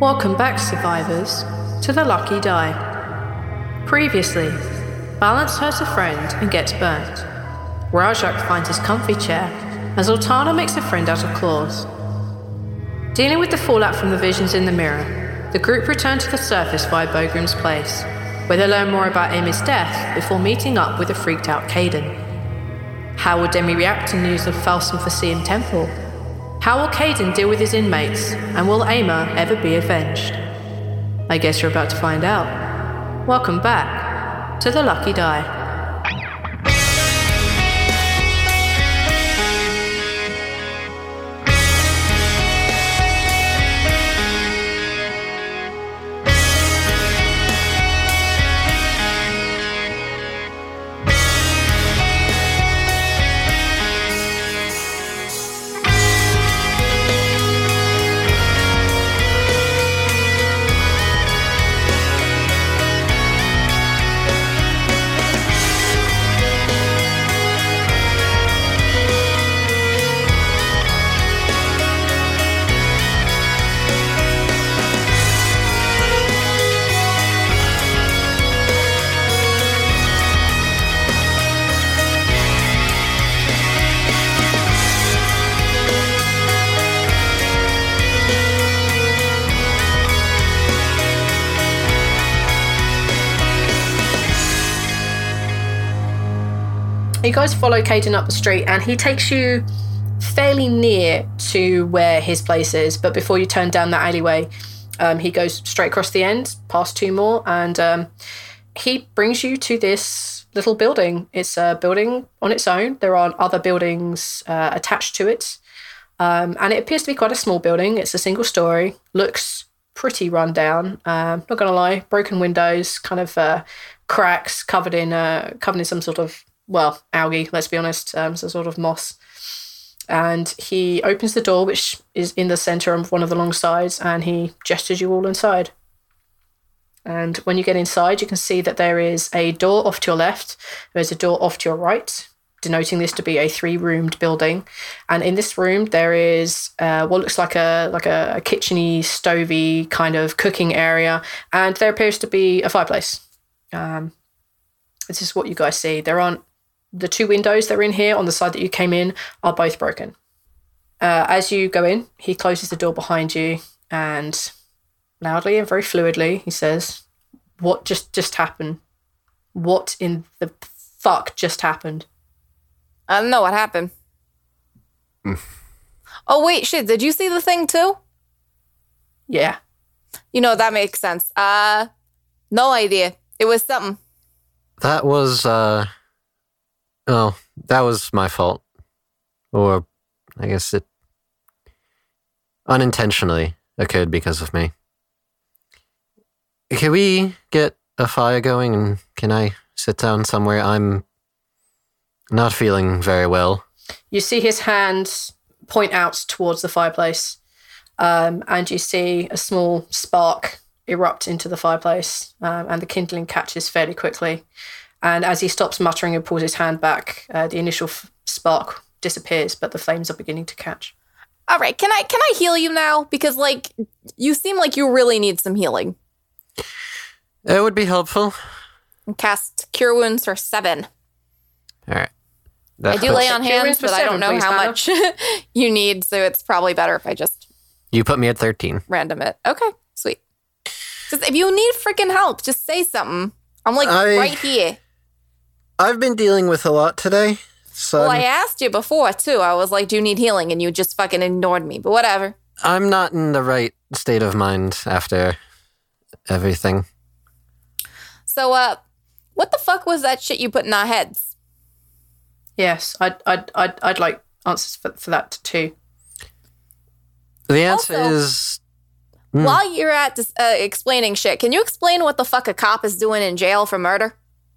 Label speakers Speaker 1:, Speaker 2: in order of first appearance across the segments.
Speaker 1: Welcome back, survivors, to the Lucky Die. Previously, Balance hurts a friend and gets burnt. Rajak finds his comfy chair as Zaltanna makes a friend out of claws. Dealing with the fallout from the visions in the mirror, the group return to the surface via Bogrim's place, where they learn more about Amy's death before meeting up with a freaked out Caden. How will Demi react to news of Falsum Faceum Temple? How will Caden deal with his inmates, and will Ama ever be avenged? I guess you're about to find out. Welcome back to the Lucky Die. Guys follow Caden up the street, and he takes you fairly near to where his place is. But before you turn down that alleyway, um, he goes straight across the end, past two more, and um, he brings you to this little building. It's a building on its own. There are other buildings uh, attached to it, um, and it appears to be quite a small building. It's a single story. Looks pretty run down. Um, not gonna lie, broken windows, kind of uh, cracks, covered in uh, covered in some sort of well, algae, let's be honest, um, some sort of moss. And he opens the door, which is in the center of one of the long sides, and he gestures you all inside. And when you get inside, you can see that there is a door off to your left, there's a door off to your right, denoting this to be a three-roomed building. And in this room, there is uh, what looks like a like a, a kitcheny, stovey kind of cooking area, and there appears to be a fireplace. Um, this is what you guys see. There aren't the two windows that are in here on the side that you came in are both broken. Uh, as you go in, he closes the door behind you and loudly and very fluidly he says, "What just just happened? What in the fuck just happened?"
Speaker 2: I don't know what happened. oh wait, shit! Did you see the thing too?
Speaker 1: Yeah.
Speaker 2: You know that makes sense. Uh, no idea. It was something.
Speaker 3: That was uh Oh, that was my fault. Or I guess it unintentionally occurred because of me. Can we get a fire going and can I sit down somewhere? I'm not feeling very well.
Speaker 1: You see his hands point out towards the fireplace. um, and you see a small spark erupt into the fireplace, um, and the kindling catches fairly quickly. And as he stops muttering and pulls his hand back, uh, the initial f- spark disappears, but the flames are beginning to catch.
Speaker 2: All right, can I can I heal you now? Because like you seem like you really need some healing.
Speaker 3: It would be helpful.
Speaker 2: And cast cure wounds for seven.
Speaker 3: All right.
Speaker 2: I
Speaker 3: That
Speaker 2: do lay on hands,
Speaker 1: wounds for
Speaker 2: but I don't know
Speaker 1: please,
Speaker 2: how
Speaker 1: Hannah.
Speaker 2: much you need, so it's probably better if I just
Speaker 3: You put me at 13.
Speaker 2: random it. Okay, sweet. Just if you need freaking help, just say something. I'm like
Speaker 3: I-
Speaker 2: right here.
Speaker 3: I've been dealing with a lot today. So
Speaker 2: Well, I
Speaker 3: I'm,
Speaker 2: asked you before too. I was like, "Do you need healing?" And you just fucking ignored me. But whatever.
Speaker 3: I'm not in the right state of mind after everything.
Speaker 2: So, uh, what the fuck was that shit you put in our heads?
Speaker 1: Yes, I'd, I'd, I'd, I'd like answers for, for that too.
Speaker 3: The answer
Speaker 2: Also-
Speaker 3: is Hmm.
Speaker 2: While you're at this, uh, explaining shit, can you explain what the fuck a cop is doing in jail for murder?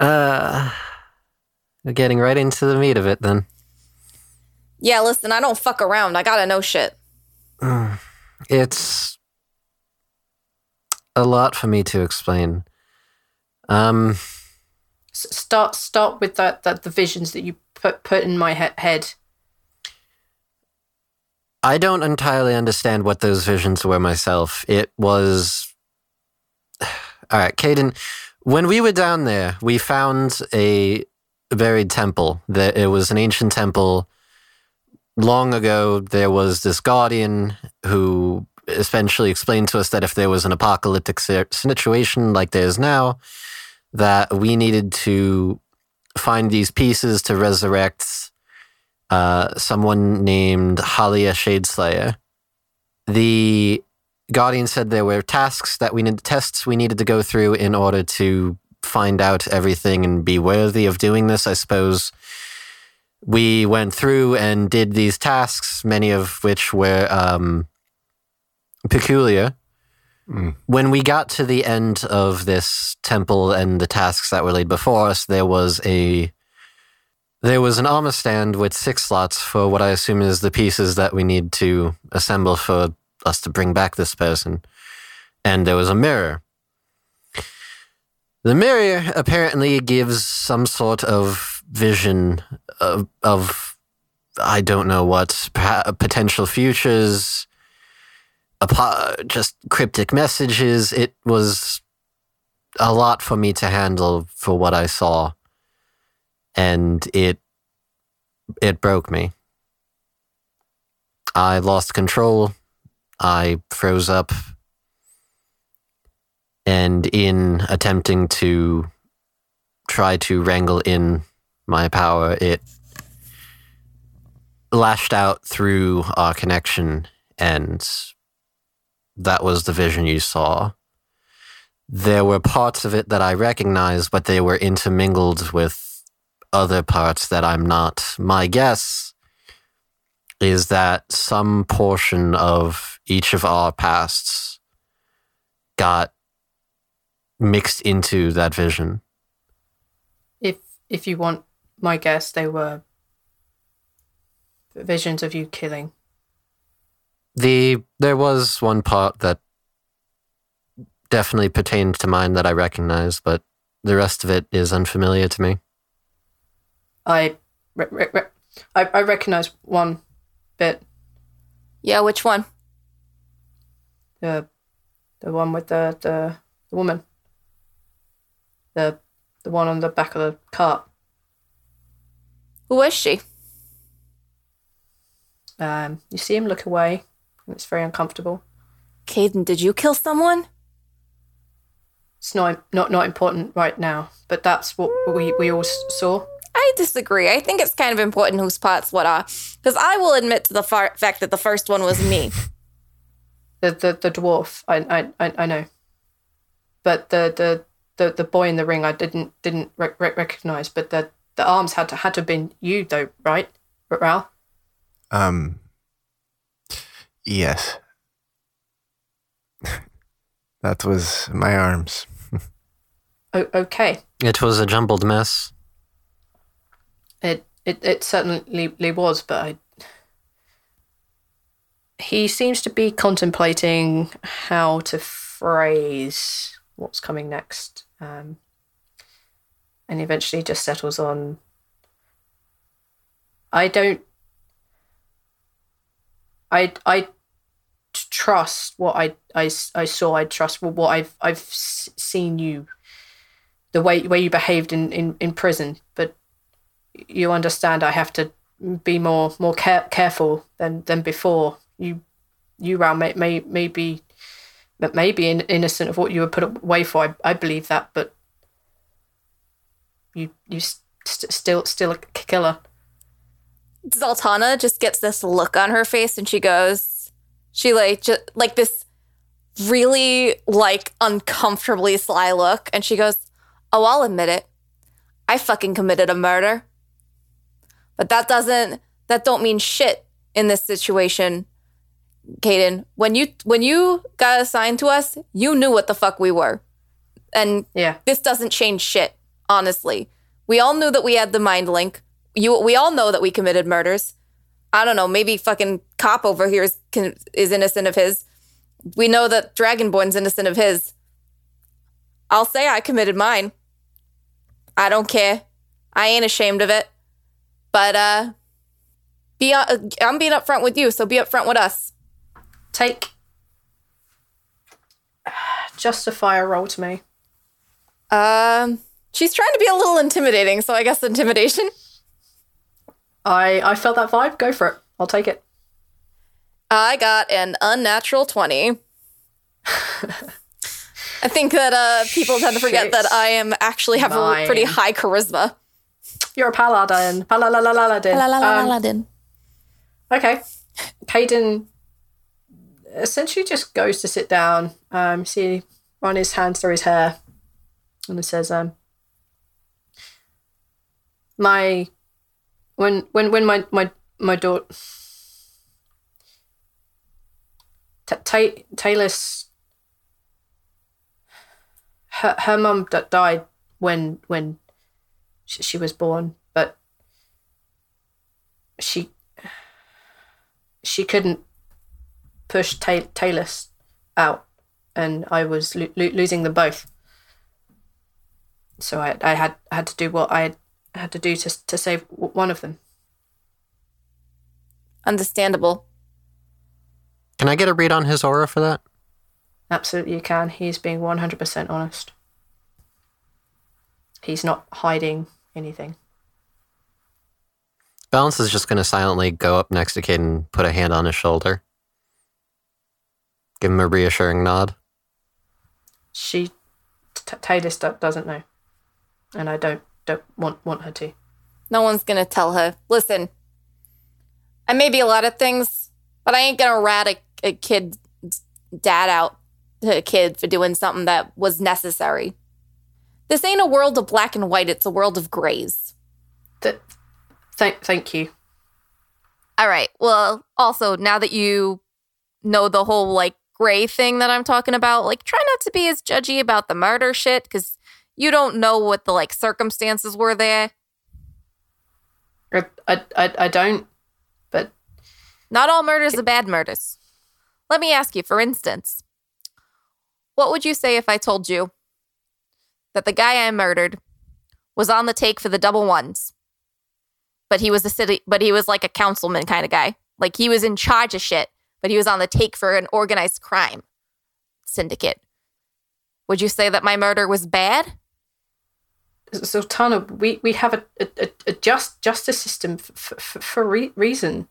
Speaker 3: uh we're getting right into the meat of it then.
Speaker 2: Yeah, listen, I don't fuck around. I gotta know shit.
Speaker 3: It's a lot for me to explain. Um
Speaker 1: S- start, start with that, that the visions that you put put in my he- head.
Speaker 3: I don't entirely understand what those visions were myself. It was. All right, Caden, when we were down there, we found a buried temple. That It was an ancient temple. Long ago, there was this guardian who essentially explained to us that if there was an apocalyptic situation like there is now, that we needed to find these pieces to resurrect uh, someone named Halia Shadeslayer. The Guardian said there were tasks that we needed, tests we needed to go through in order to find out everything and be worthy of doing this. I suppose we went through and did these tasks, many of which were um, peculiar. When we got to the end of this temple and the tasks that were laid before us, there was a there was an armor stand with six slots for what I assume is the pieces that we need to assemble for us to bring back this person. And there was a mirror. The mirror apparently gives some sort of vision of, of I don't know what, potential futures, just cryptic messages. It was a lot for me to handle for what I saw and it it broke me. I lost control. I froze up. And in attempting to try to wrangle in my power, it lashed out through our connection, and that was the vision you saw. There were parts of it that I recognized, but they were intermingled with other parts that I'm not. My guess is that some portion of each of our pasts got mixed into that vision.
Speaker 1: If if you want my guess, they were visions of you killing.
Speaker 3: The there was one part that definitely pertained to mine that I recognized, but the rest of it is unfamiliar to me.
Speaker 1: I re- re- re- I, I recognize one bit.
Speaker 2: Yeah, which one?
Speaker 1: The the one with the the, the woman. The the one on the back of the cart.
Speaker 2: Who is she?
Speaker 1: Um, you see him look away, and it's very uncomfortable.
Speaker 2: Caden, did you kill someone?
Speaker 1: It's not not not important right now, but that's what we we all saw.
Speaker 2: I disagree. I think it's kind of important whose parts what are. Because I will admit to the far- fact that the first one was me.
Speaker 1: The the, the dwarf, I, I I I know, but the the. The, the boy in the ring I didn't didn't rec- rec- recognize, but the, the arms had to had to have been you though, right, Rhal?
Speaker 4: Um. Yes. that was my arms.
Speaker 1: O- okay,
Speaker 3: It was a jumbled mess.
Speaker 1: It It it certainly was, but I. He seems to be contemplating how to phrase what's coming next, um, and eventually just settles on. I don't. I I trust what I, I, I saw. I trust what I've I've seen you, the way way you behaved in, in, in prison. But you understand, I have to be more more care, careful than than before. You you Rhal may may, may be maybe in, innocent of what you were put away for. I, I believe that, but you you st- still still a killer.
Speaker 2: Zaltanna just gets this look on her face and she goes, she like just like this really like uncomfortably sly look and she goes, "Oh, I'll admit it. I fucking committed a murder." But that doesn't that don't mean shit in this situation. Caden, when you when you got assigned to us, you knew what the fuck we were. And
Speaker 1: yeah.
Speaker 2: this doesn't change shit, honestly. We all knew that we had the mind link. You we all know that we committed murders. I don't know, maybe fucking cop over here is is innocent of his. We know that Dragonborn's innocent of his. I'll say I committed mine. I don't care. I ain't ashamed of it. But uh be uh, I'm being upfront with you, so be upfront with us.
Speaker 1: Take justify a roll to me.
Speaker 2: Um she's trying to be a little intimidating, so I guess intimidation.
Speaker 1: I I felt that vibe. Go for it. I'll take it.
Speaker 2: I got an unnatural 20. I think that uh, people tend to forget
Speaker 1: Shit.
Speaker 2: that I am actually have a pretty high charisma.
Speaker 1: You're a paladin. Paladin. Um, okay. Caden essentially just goes to sit down. Um, see, run his hands through his hair, and he says, um, "My when when when my my my daughter Ta Ta- her her mum d- died when when she, she was born, but she she couldn't push Ta- Talus out, and I was lo- lo- losing them both. So I I had had to do what I had, had to do to to save w- one of them.
Speaker 2: Understandable.
Speaker 3: Can I get a read on his aura for that?
Speaker 1: Absolutely, you can. He's being one hundred percent honest. He's not hiding anything.
Speaker 3: Balance is just going to silently go up next to Caden and put a hand on his shoulder. Give him a reassuring nod.
Speaker 1: She, t- Talus doesn't know, and I don't don't want want her to.
Speaker 2: No one's gonna tell her. Listen, I may be a lot of things, but I ain't gonna rat a, a kid's dad out to a kid for doing something that was necessary. This ain't a world of black and white, it's a world of grays.
Speaker 1: Th- thank thank you.
Speaker 2: All right. Well, also, now that you know the whole like gray thing that I'm talking about, like try not to be as judgy about the murder shit because you don't know what the like circumstances were there.
Speaker 1: I, I, I, I don't, but
Speaker 2: Not all murders are bad murders. Let me ask you, for instance, what would you say if I told you that the guy I murdered was on the take for the double ones, but he was a city, but he was like a councilman kind of guy, like he was in charge of shit, but he was on the take for an organized crime syndicate. Would you say that my murder was bad?
Speaker 1: Zaltanna, we, we have a, a, a just justice system for, for, for re- reason.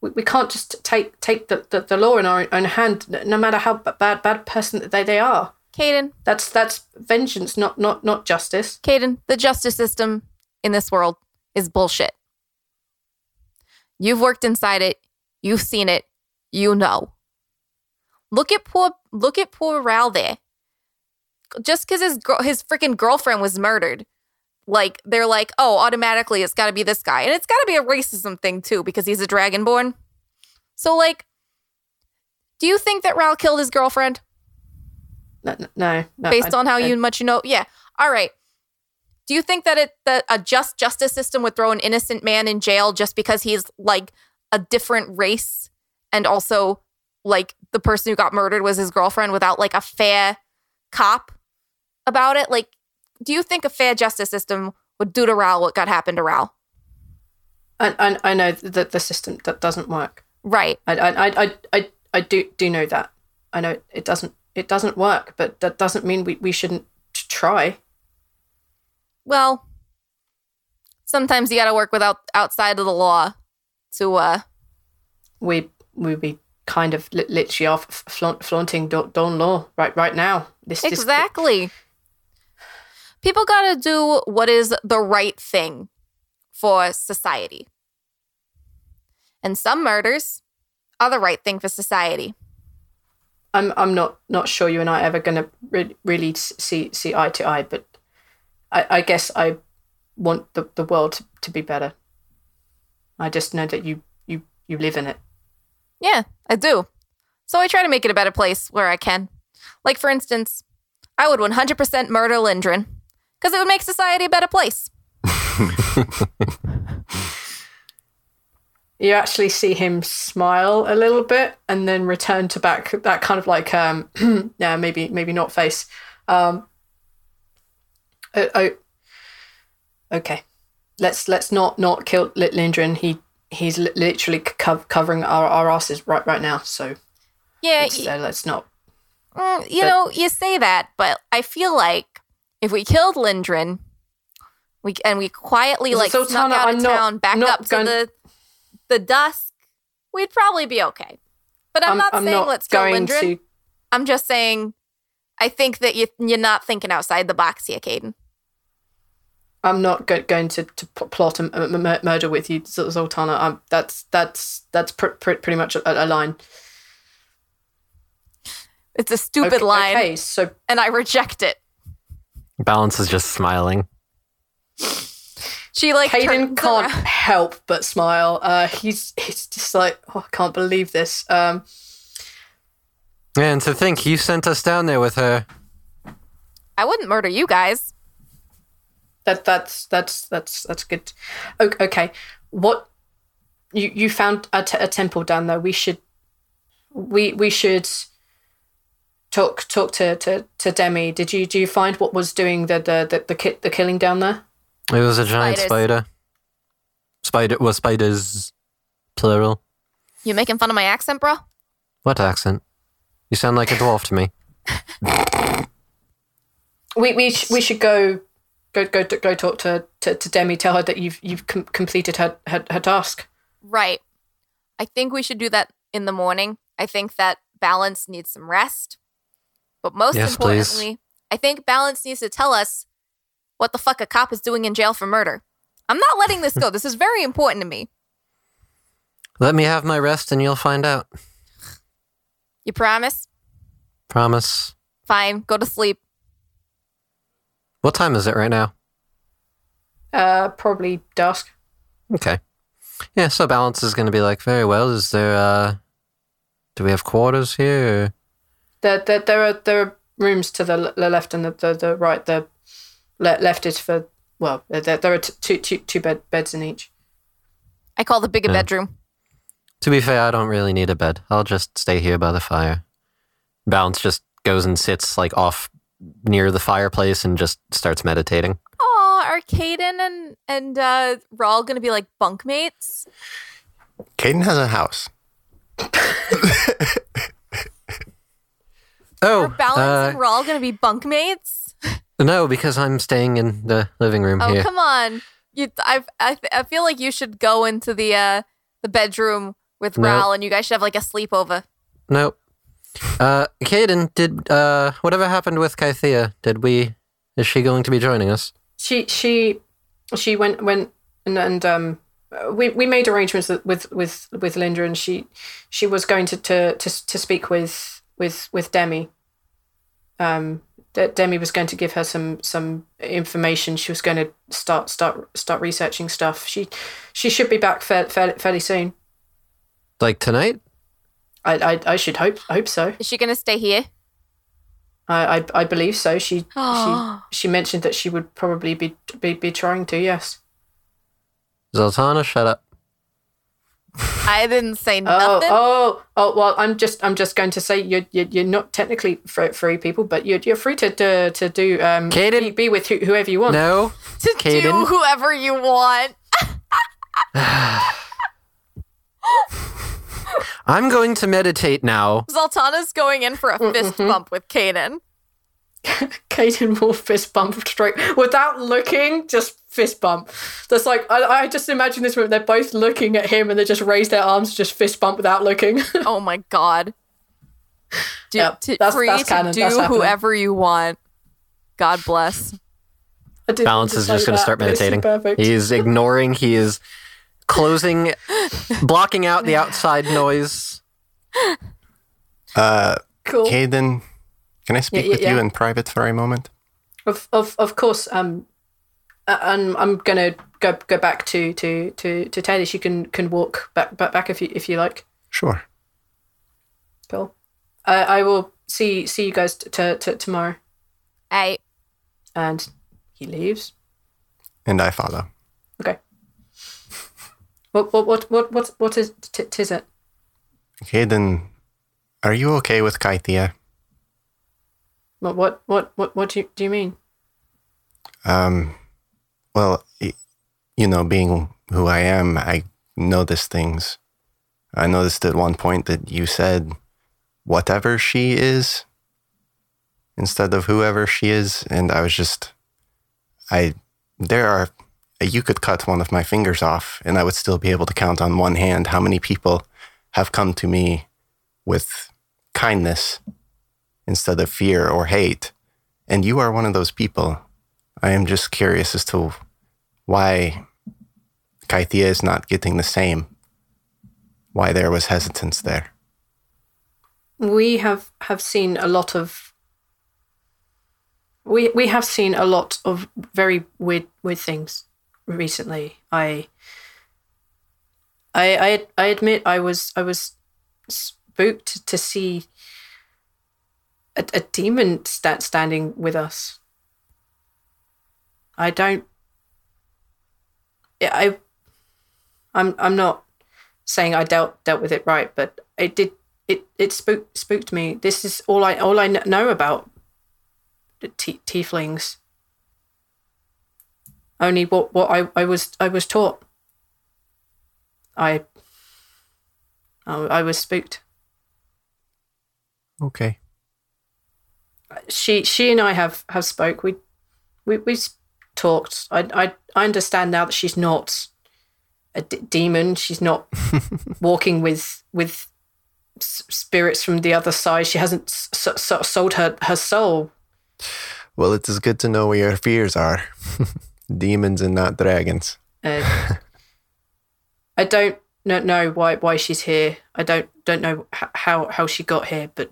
Speaker 1: We, we can't just take take the, the, the law in our own hand, no matter how bad bad person they, they are.
Speaker 2: Caden,
Speaker 1: That's that's vengeance, not not not justice.
Speaker 2: Caden, the justice system in this world is bullshit. You've worked inside it, you've seen it, you know. Look at poor look at poor Rhal there. Just because his girl his freaking girlfriend was murdered, like they're like, oh, automatically it's got to be this guy, and it's got to be a racism thing too because he's a dragonborn. So like, do you think that Rhal killed his girlfriend?
Speaker 1: No, no, no
Speaker 2: based
Speaker 1: I-
Speaker 2: on how
Speaker 1: I-
Speaker 2: you much you know. Yeah. All right. Do you think that it that a just justice system would throw an innocent man in jail just because he's like a different race and also like the person who got murdered was his girlfriend without like a fair cop about it? Like, do you think a fair justice system would do to Rhal what got happened to Rhal?
Speaker 1: I, I, I know that the system that doesn't work.
Speaker 2: Right.
Speaker 1: I, I, I, I, I do do know that. I know it doesn't it doesn't work, but that doesn't mean we, we shouldn't try.
Speaker 2: Well, sometimes you got to work without outside of the law to uh
Speaker 1: We we be kind of li- literally off flaunt, flaunting Dawn law right right now. This this-
Speaker 2: Exactly. People got to do what is the right thing for society. And some murders are the right thing for society.
Speaker 1: I'm I'm not not sure you and I are ever going to re- really see see eye to eye, but I, I guess I want the, the world to, to be better. I just know that you you you live in it.
Speaker 2: Yeah, I do. So I try to make it a better place where I can. Like, for instance, I would 100% murder Lindgren because it would make society a better place.
Speaker 1: You actually see him smile a little bit and then return to back that kind of like um yeah maybe maybe not face. Um, oh, oh okay. Let's let's not not kill Lit Lindgren. He he's literally co- covering our, our asses right right now. So
Speaker 2: Yeah,
Speaker 1: let's,
Speaker 2: y-
Speaker 1: uh, let's not.
Speaker 2: Mm, you
Speaker 1: But-
Speaker 2: know, you say that, but I feel like if we killed Lindgren, we and we quietly like snuck out
Speaker 1: I'm
Speaker 2: of
Speaker 1: not-
Speaker 2: town, back up to
Speaker 1: going-
Speaker 2: the the dusk, we'd probably be okay. But I'm, not saying let's go
Speaker 1: going
Speaker 2: Lindgren.
Speaker 1: to.
Speaker 2: I'm just saying, I think that you you're not thinking outside the box here, Caden.
Speaker 1: I'm not go- going to, to p- plot a m- m- murder with you, Zaltanna. I'm, that's that's that's pr- pr- pretty much a, a line.
Speaker 2: It's a stupid
Speaker 1: okay,
Speaker 2: line,
Speaker 1: Okay, so
Speaker 2: and I reject it.
Speaker 3: Balance is just smiling.
Speaker 2: She like
Speaker 1: Caden
Speaker 2: turns
Speaker 1: can't
Speaker 2: around-
Speaker 1: help but smile. Uh, he's he's just like, oh, I can't believe this. Um,
Speaker 3: And to think you sent us down there with her.
Speaker 2: I wouldn't murder you guys.
Speaker 1: that that's that's that's that's good. O- Okay, what you you found a, t- a temple down there? We should we we should talk talk to, to, to Demi. Did you do you find what was doing the the the the, ki- the killing down there?
Speaker 3: It was a giant
Speaker 2: Spiders.
Speaker 3: spider. Spider. was spiders, plural.
Speaker 2: You making fun of my accent, bro?
Speaker 3: What accent? You sound like a dwarf to me.
Speaker 1: We we sh- we should go go go go talk to, to, to Demi. Tell her that you've you've com- completed her, her her task.
Speaker 2: Right. I think we should do that in the morning. I think that Balance needs some rest. But most
Speaker 3: Yes, please.
Speaker 2: importantly, I think Balance needs to tell us what the fuck a cop is doing in jail for murder. I'm not letting this go. this is very important to me.
Speaker 3: Let me have my rest and you'll find out.
Speaker 2: You promise?
Speaker 3: Promise.
Speaker 2: Fine. Go to sleep.
Speaker 3: What time is it right now?
Speaker 1: Uh, probably dusk.
Speaker 3: Okay. Yeah, so balance is going to be like, very well. Is there, uh, do we have quarters here? Or?
Speaker 1: There, there, there are there are rooms to the, the left and the, the, the right. The le- left is for well, there, there are t- two, two, two bed, beds in each.
Speaker 2: I call the bigger
Speaker 3: Yeah.
Speaker 2: bedroom.
Speaker 3: To be fair, I don't really need a bed. I'll just stay here by the fire. Balance just goes and sits like off near the fireplace and just starts meditating.
Speaker 2: Oh, are Caden and and uh Rhal gonna be like bunkmates?
Speaker 4: Caden has a house.
Speaker 3: Oh,
Speaker 2: Are Balance
Speaker 3: uh,
Speaker 2: and Rhal gonna be bunkmates?
Speaker 3: No, because I'm staying in the living room
Speaker 2: Oh
Speaker 3: here.
Speaker 2: come on! You, I, I, I feel like you should go into the uh the bedroom with
Speaker 3: No.
Speaker 2: Rhal, and you guys should have like a sleepover.
Speaker 3: Nope. Uh, Caden, did uh, whatever happened with Kythia? Did we? Is she going to be joining us?
Speaker 1: She she she went went and, and um we, we made arrangements with with with, with Linda and she she was going to to to, to speak with with with Demi. Um, De- Demi was going to give her some some information. She was going to start start start researching stuff. She she should be back fair, fairly fairly soon.
Speaker 3: Like tonight?
Speaker 1: I, I I should hope hope so.
Speaker 2: Is she gonna stay here?
Speaker 1: I, I, I believe so. She she she mentioned that she would probably be be, be trying to. Yes.
Speaker 3: Zaltanna, shut up.
Speaker 2: I didn't say
Speaker 1: Oh
Speaker 2: nothing.
Speaker 1: oh oh. Well, I'm just I'm just going to say you're you're, you're not technically free, free people, but you're you're free to to, to do um
Speaker 3: Caden?
Speaker 1: be, be with who, whoever you want.
Speaker 3: No,
Speaker 2: to do
Speaker 3: Caden?
Speaker 2: whoever you want.
Speaker 3: I'm going to meditate now.
Speaker 2: Zaltanna's going in for a fist bump with Caden.
Speaker 1: Caden will fist bump straight without looking, just fist bump. That's like I, I just imagine this room. They're both looking at him and they just raise their arms, just fist bump without looking.
Speaker 2: Oh my god. Do,
Speaker 1: Yep,
Speaker 2: to,
Speaker 1: that's-
Speaker 2: free
Speaker 1: that's
Speaker 2: to do
Speaker 1: that's
Speaker 2: whoever you want. God bless.
Speaker 1: I didn't
Speaker 3: Balance is just going to start meditating. He's ignoring. He is closing, blocking out the outside noise.
Speaker 4: Uh,
Speaker 1: cool.
Speaker 4: Caden, can I speak
Speaker 1: yeah,
Speaker 4: with you in private for a moment?
Speaker 1: Of of of course. Um, and I'm gonna go go back to to to to Taylor. She can can walk back back back if you if you like.
Speaker 4: Sure.
Speaker 1: Cool. I I will see see you guys t- t- t- tomorrow.
Speaker 2: Hey,
Speaker 1: And he leaves.
Speaker 4: And I follow.
Speaker 1: Okay. What what what what what what is t- tis it?
Speaker 4: Caden, are you okay with Kythia?
Speaker 1: What what what what what do you, do you mean?
Speaker 4: Um, well, you know, being who I am, I notice things. I noticed at one point that you said whatever she is instead of whoever she is. And I was just, I, there are, you could cut one of my fingers off and I would still be able to count on one hand how many people have come to me with kindness instead of fear or hate. And you are one of those people. I am just curious as to why Kythia is not getting the same. Why there was hesitance there.
Speaker 1: we have have seen a lot of we we have seen a lot of very weird weird things recently i i i, I admit i was i was spooked to see a, a demon sta- standing with us i don't yeah, i i'm i'm not saying i dealt dealt with it right but it did it it spooked spooked me. This is all I all I know about the t- tieflings. Only what what I, I was I was taught. I I, I was spooked.
Speaker 4: Okay.
Speaker 1: She she and I have have spoke. We we we talked. I I I understand now that she's not a d- demon. She's not walking with with s- spirits from the other side. She hasn't s- s- sold her her soul.
Speaker 4: Well, it is good to know where your fears are. Demons and not dragons.
Speaker 1: Uh, I don't kn- know why why she's here. I don't don't know how how she got here, but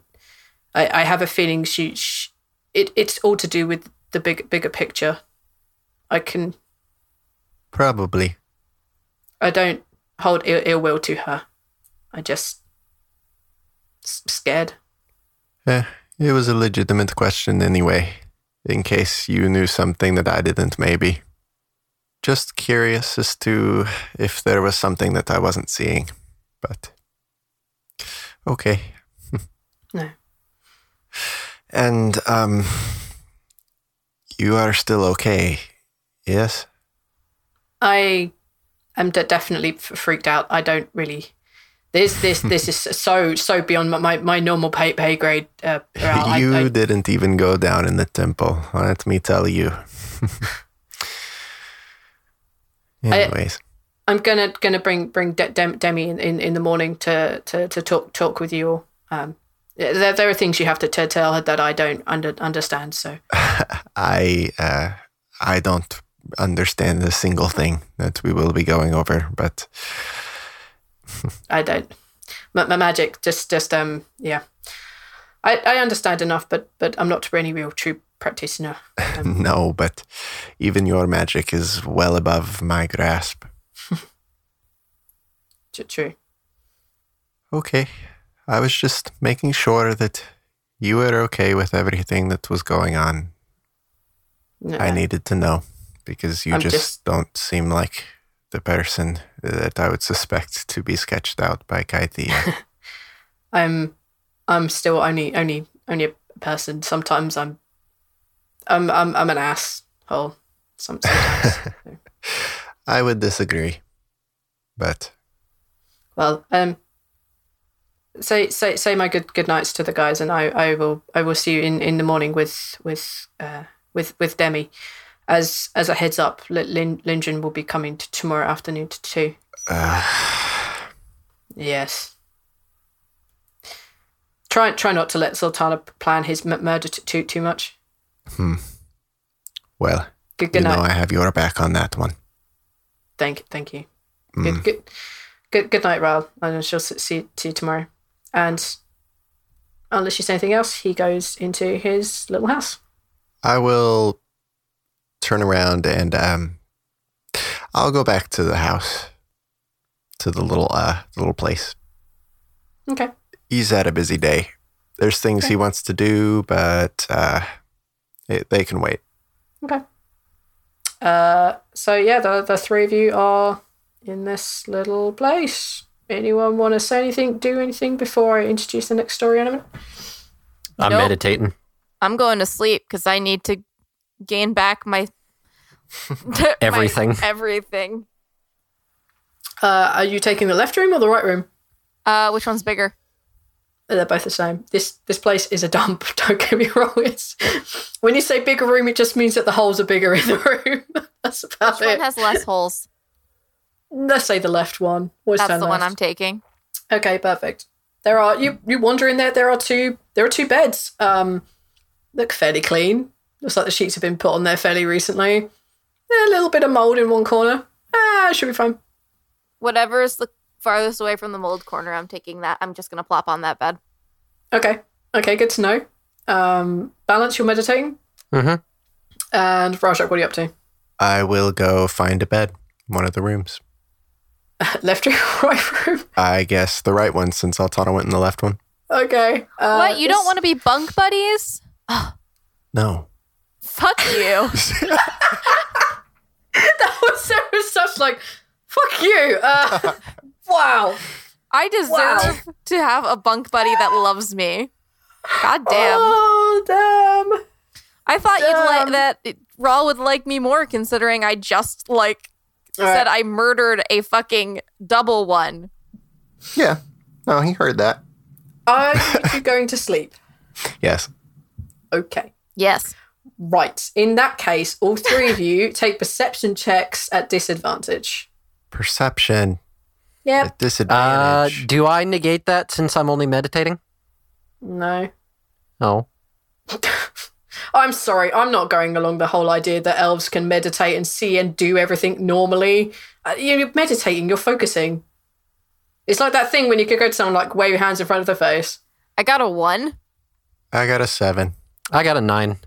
Speaker 1: I, I have a feeling she, she it it's all to do with the big bigger picture. I can
Speaker 4: Probably.
Speaker 1: I don't hold ill, ill will to her. I just s- scared.
Speaker 4: Eh, it was a legitimate question anyway, in case you knew something that I didn't, maybe. Just curious as to if there was something that I wasn't seeing. But. Okay.
Speaker 1: No.
Speaker 4: And, um. You are still okay, yes?
Speaker 1: I am de- definitely f- freaked out. I don't really. This this this is so so beyond my my, my normal pay pay grade. Uh. I-
Speaker 4: you
Speaker 1: I,
Speaker 4: didn't even go down in the temple, let me tell you. Anyways,
Speaker 1: I'm gonna gonna bring bring De- Dem- Demi in, in, in the morning to, to, to talk talk with you all. Um, there, there are things you have to, to tell her that I don't under, understand. So
Speaker 4: I uh, I don't understand a single thing that we will be going over, but
Speaker 1: I don't. My, my magic just just um yeah. I, I understand enough, but but I'm not any real true practitioner. Um,
Speaker 4: no, but even your magic is well above my grasp.
Speaker 1: true.
Speaker 4: Okay, I was just making sure that you were okay with everything that was going on.
Speaker 1: No.
Speaker 4: I needed to know because you just,
Speaker 1: just-
Speaker 4: don't seem like the person that I would suspect to be sketched out by Kythia.
Speaker 1: I'm I'm still only only only a person. Sometimes I'm I'm I'm I'm an asshole. Some sometimes.
Speaker 4: I would disagree, but
Speaker 1: well, um say say say my good good nights to the guys and I, I will I will see you in, in the morning with with uh with with Demi. As as a heads up, Lin, Lingen will be coming to tomorrow afternoon to two. Yes. Try try not to let Zaltanna plan his m- murder too too much. Hmm.
Speaker 4: well,
Speaker 1: Good good
Speaker 4: you
Speaker 1: night.
Speaker 4: know I have your back on that one.
Speaker 1: Thank thank you. Good good good good night. And I shall see see you tomorrow. And unless you say anything else, he goes into his little house.
Speaker 4: I will turn around and um, I'll go back to the house, to the little uh, the little place.
Speaker 1: Okay.
Speaker 4: He's had a busy day. There's things he wants to do, but uh, it, they can wait.
Speaker 1: Okay. Uh, so yeah, the the three of you are in this little place. Anyone want to say anything, do anything before I introduce the next story element?
Speaker 3: I'm
Speaker 2: Nope.
Speaker 3: meditating.
Speaker 2: I'm going to sleep because I need to gain back my my
Speaker 3: Everything.
Speaker 2: everything.
Speaker 1: Uh, are you taking the left room or the right room?
Speaker 2: Uh, which one's bigger?
Speaker 1: They're both the same. This this place is a dump. Don't get me wrong. It's when you say bigger room, it just means that the holes are bigger in the room. That's about
Speaker 2: Which
Speaker 1: it.
Speaker 2: one has less holes?
Speaker 1: Let's say the left one. Always
Speaker 2: That's
Speaker 1: turn
Speaker 2: the one. I'm taking.
Speaker 1: Okay, perfect. There are you you wander in there. There are two there are two beds. Um, look fairly clean. Looks like the sheets have been put on there fairly recently. A little bit of mold in one corner. Ah, should be fine.
Speaker 2: Whatever is the farthest away from the mold corner, I'm taking that. I'm just gonna plop on that bed.
Speaker 1: Okay, okay, good to know. Um, balance. You're meditating.
Speaker 3: Mm-hmm.
Speaker 1: And Rajak, what are you up to?
Speaker 4: I will go find a bed, in one of the rooms.
Speaker 1: Left room, right room.
Speaker 4: I guess the right one, since Zaltanna went in the left one.
Speaker 1: Okay. Uh,
Speaker 2: what? You don't want to be bunk buddies?
Speaker 4: No.
Speaker 2: Fuck you.
Speaker 1: That was, that was such like, fuck you. Uh, wow.
Speaker 2: I deserve
Speaker 1: Wow.
Speaker 2: to have a bunk buddy that loves me. God damn.
Speaker 1: Oh damn.
Speaker 2: I thought you'd like that it- Rhal would like me more considering I just like
Speaker 1: All
Speaker 2: said
Speaker 1: right.
Speaker 2: I murdered a fucking double one.
Speaker 4: Yeah. No, he heard that.
Speaker 1: Are you going to sleep?
Speaker 4: Yes.
Speaker 1: Okay.
Speaker 2: Yes.
Speaker 1: Right. In that case, all three of you take perception checks at disadvantage.
Speaker 4: Perception.
Speaker 1: Yeah.
Speaker 4: At
Speaker 3: Uh,
Speaker 4: disadvantage.
Speaker 3: do I negate that since I'm only meditating?
Speaker 1: No.
Speaker 3: Oh.
Speaker 1: I'm sorry. I'm not going along the whole idea that elves can meditate and see and do everything normally. Uh, you're meditating. You're focusing. It's like that thing when you could go to someone like wave your hands in front of their face.
Speaker 2: I got a one.
Speaker 4: I got a seven.
Speaker 3: I got a nine.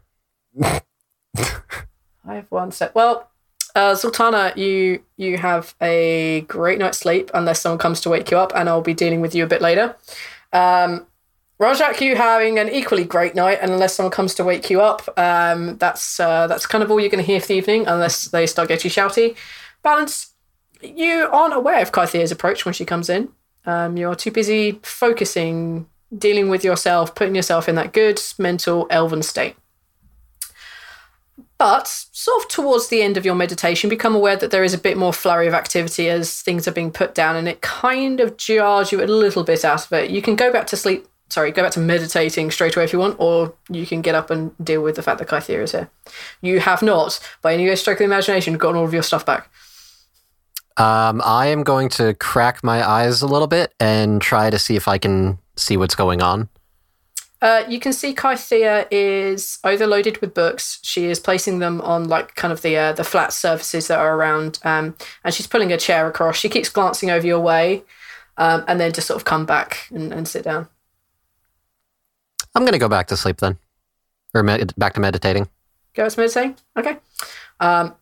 Speaker 1: I have one set. Well, uh, Zaltanna, you you have a great night's sleep unless someone comes to wake you up, and I'll be dealing with you a bit later. Um, Rajak, you having an equally great night, and unless someone comes to wake you up, um, that's uh, that's kind of all you're going to hear for the evening, unless they start getting shouty. Balance, you aren't aware of Kythia's approach when she comes in. Um, you're too busy focusing, dealing with yourself, putting yourself in that good mental elven state. But sort of towards the end of your meditation, become aware that there is a bit more flurry of activity as things are being put down, and it kind of jars you a little bit out of it. You can go back to sleep, sorry, go back to meditating straight away if you want, or you can get up and deal with the fact that Kythia is here. You have not, by any stroke of the imagination, gotten all of your stuff back.
Speaker 3: Um, I am going to crack my eyes a little bit and try to see if I can see what's going on.
Speaker 1: Uh, you can see Kythia is overloaded with books. She is placing them on like kind of the uh, the flat surfaces that are around, um, and she's pulling a chair across. She keeps glancing over your way, um, and then just sort of come back and, and sit down.
Speaker 3: I'm going to go back to sleep then, or med- back to meditating.
Speaker 1: Go to meditating. Okay. Um,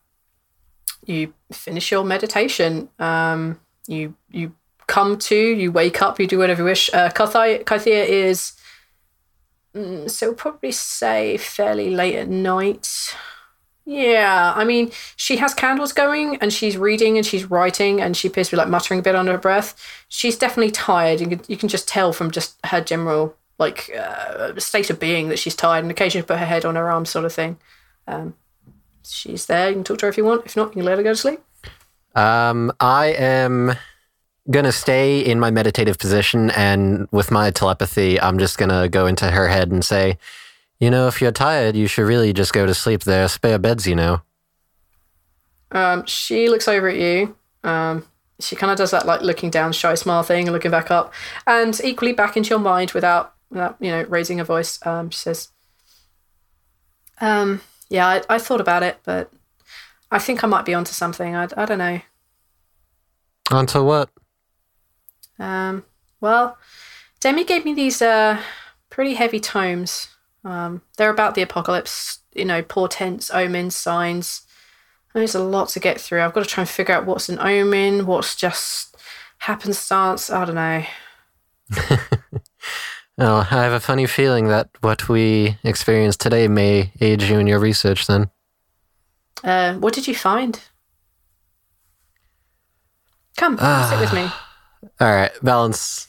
Speaker 1: you finish your meditation. Um, you you come to. You wake up. You do whatever you wish. Uh, Kythia is mm, so probably say fairly late at night. Yeah, I mean, she has candles going and she's reading and she's writing and she appears to be like muttering a bit under her breath. She's definitely tired. You can, you can just tell from just her general like uh, state of being that she's tired and occasionally put her head on her arm sort of thing. Um, she's there. You can talk to her if you want. If not, you can let her go to sleep.
Speaker 3: Um, I am gonna stay in my meditative position, and with my telepathy, I'm just gonna go into her head and say, "You know, if you're tired, you should really just go to sleep. There are spare beds, you know."
Speaker 1: Um, she looks over at you. Um, she kind of does that like looking down, shy smile thing, and looking back up, and equally back into your mind without, without you know, raising her voice. Um, she says, um, "Yeah, I, I thought about it, but I think I might be onto something. I, I don't know.
Speaker 3: Onto what?
Speaker 1: Um, well, Demi gave me these uh, pretty heavy tomes. Um, they're about the apocalypse, you know, portents, omens, signs. There's a lot to get through. I've got to try and figure out what's an omen, what's just happenstance. I don't know.
Speaker 3: well, I have a funny feeling that what we experienced today may aid you in your research then.
Speaker 1: Uh, what did you find? Come, sit with me.
Speaker 3: All right, Balance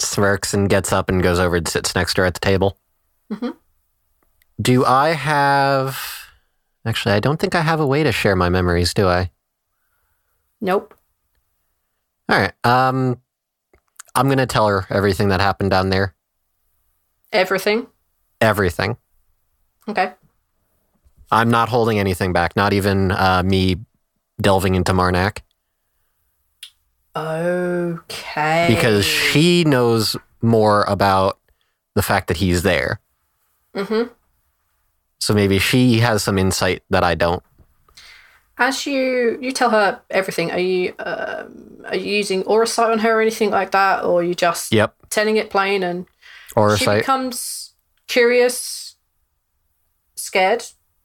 Speaker 3: smirks and gets up and goes over and sits next to her at the table.
Speaker 1: Mhm.
Speaker 3: Do I have. Actually, I don't think I have a way to share my memories, do I?
Speaker 1: Nope.
Speaker 3: All right. Um, I'm going to tell her everything that happened down there.
Speaker 1: Everything.
Speaker 3: Everything.
Speaker 1: Okay.
Speaker 3: I'm not holding anything back, not even uh, me delving into Marnak,
Speaker 1: Okay.
Speaker 3: because she knows more about the fact that he's there.
Speaker 1: Mm-hmm.
Speaker 3: So maybe she has some insight that I don't.
Speaker 1: As you you tell her everything, are you um, are you using aura sight on her or anything like that, or are you just
Speaker 3: Yep.
Speaker 1: telling it plain and
Speaker 3: Or
Speaker 1: she
Speaker 3: sight.
Speaker 1: becomes curious, scared,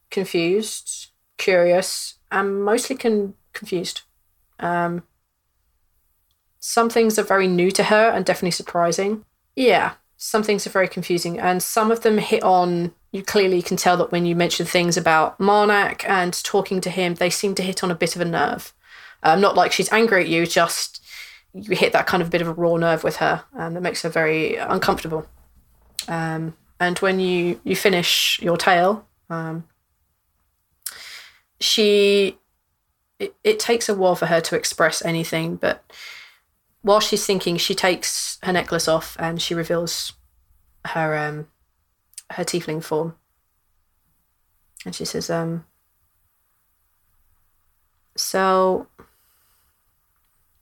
Speaker 1: confused, curious, and mostly con- confused. Um, some things are very new to her and definitely surprising. Yeah, some things are very confusing, and some of them hit on. You clearly can tell that when you mention things about Marnak and talking to him, they seem to hit on a bit of a nerve. Um, not like she's angry at you, just you hit that kind of bit of a raw nerve with her, and that makes her very uncomfortable. Um, and when you you finish your tale, um, she it, it takes a while for her to express anything, but while she's thinking, she takes her necklace off and she reveals her um her tiefling form, and she says, um. So,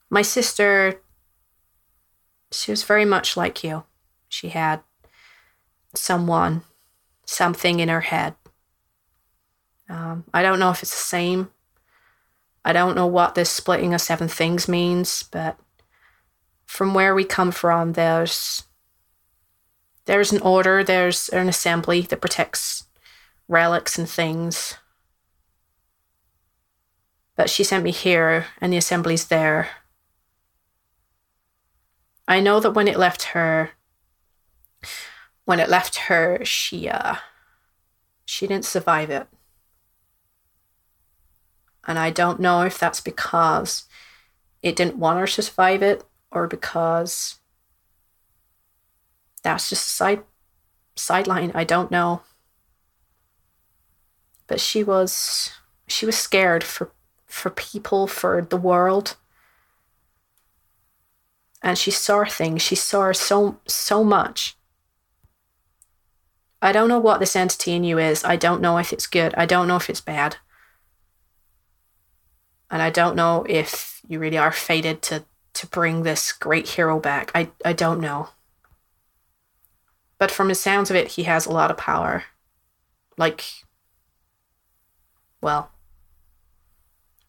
Speaker 1: my sister, she was very much like you. She had someone, something in her head. Um, I don't know if it's the same. I don't know what this splitting of seven things means, but from where we come from, there's there's an order, there's an assembly that protects relics and things. But she sent me here, and the assembly's there. I know that when it left her, when it left her, she uh she didn't survive it. And I don't know if that's because it didn't want her to survive it or because that's just a side sideline. I don't know. But she was she was scared for for people, for the world. And she saw things. She saw so so much. I don't know what this entity in you is. I don't know if it's good. I don't know if it's bad. And I don't know if you really are fated to to bring this great hero back. I I don't know. But from the sounds of it, he has a lot of power. Like well,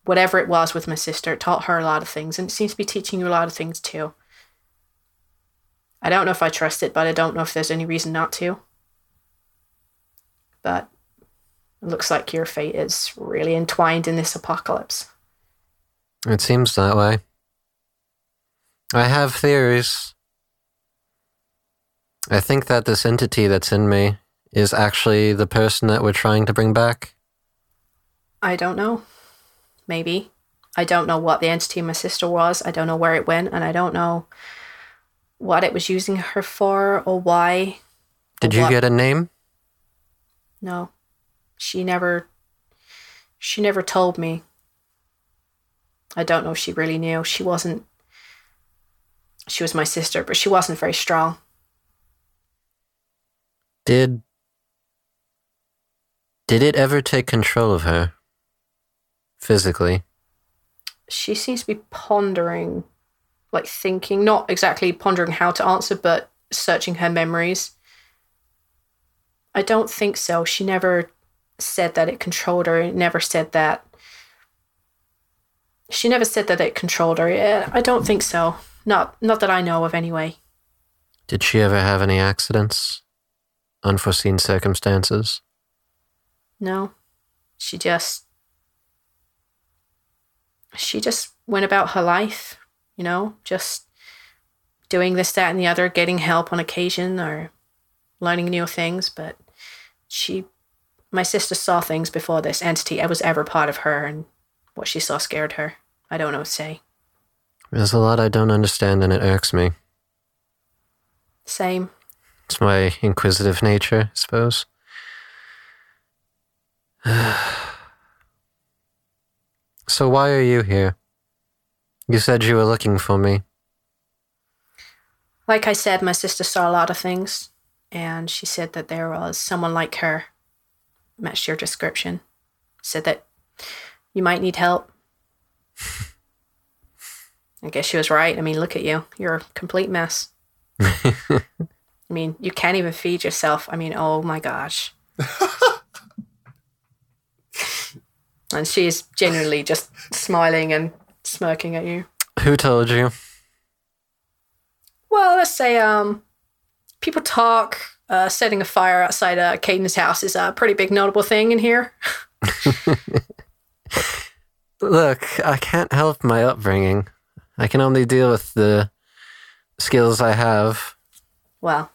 Speaker 1: whatever it was with my sister, it taught her a lot of things, and it seems to be teaching you a lot of things too. I don't know if I trust it, but I don't know if there's any reason not to. But it looks like your fate is really entwined in this apocalypse.
Speaker 3: It seems that way. I have theories. I think that this entity that's in me is actually the person that we're trying to bring back.
Speaker 1: I don't know. Maybe. I don't know what the entity my sister was. I don't know where it went, and I don't know what it was using her for or why.
Speaker 3: Did you
Speaker 1: What?
Speaker 3: get a name?
Speaker 1: No. She never she never told me. I don't know if she really knew. She wasn't she was my sister, but she wasn't very strong.
Speaker 3: Did Did it ever take control of her? Physically?
Speaker 1: She seems to be pondering, like thinking, not exactly pondering how to answer, but searching her memories. I don't think so. She never said that it controlled her. It never said that. She never said that it controlled her. Yeah, I don't think so. Not not that I know of anyway.
Speaker 3: Did she ever have any accidents? Unforeseen circumstances?
Speaker 1: No. She just she just went about her life, you know, just doing this, that, and the other, getting help on occasion or learning new things. But she, my sister saw things before this entity was ever part of her, and what she saw scared her. I don't know what to say.
Speaker 3: There's a lot I don't understand and it irks me.
Speaker 1: Same.
Speaker 3: It's my inquisitive nature, I suppose. so, why are you here? You said you were looking for me.
Speaker 1: Like I said, my sister saw a lot of things, and she said that there was someone like her, matched your description. Said that you might need help. I guess she was right. I mean, look at you. You're a complete mess. I mean, you can't even feed yourself. I mean, oh my gosh. and she's genuinely just smiling and smirking at you.
Speaker 3: Who told you?
Speaker 1: Well, let's say um, people talk. Uh, setting a fire outside uh, Caden's house is a pretty big notable thing in here.
Speaker 3: Look, I can't help my upbringing. I can only deal with the skills I have.
Speaker 1: Well,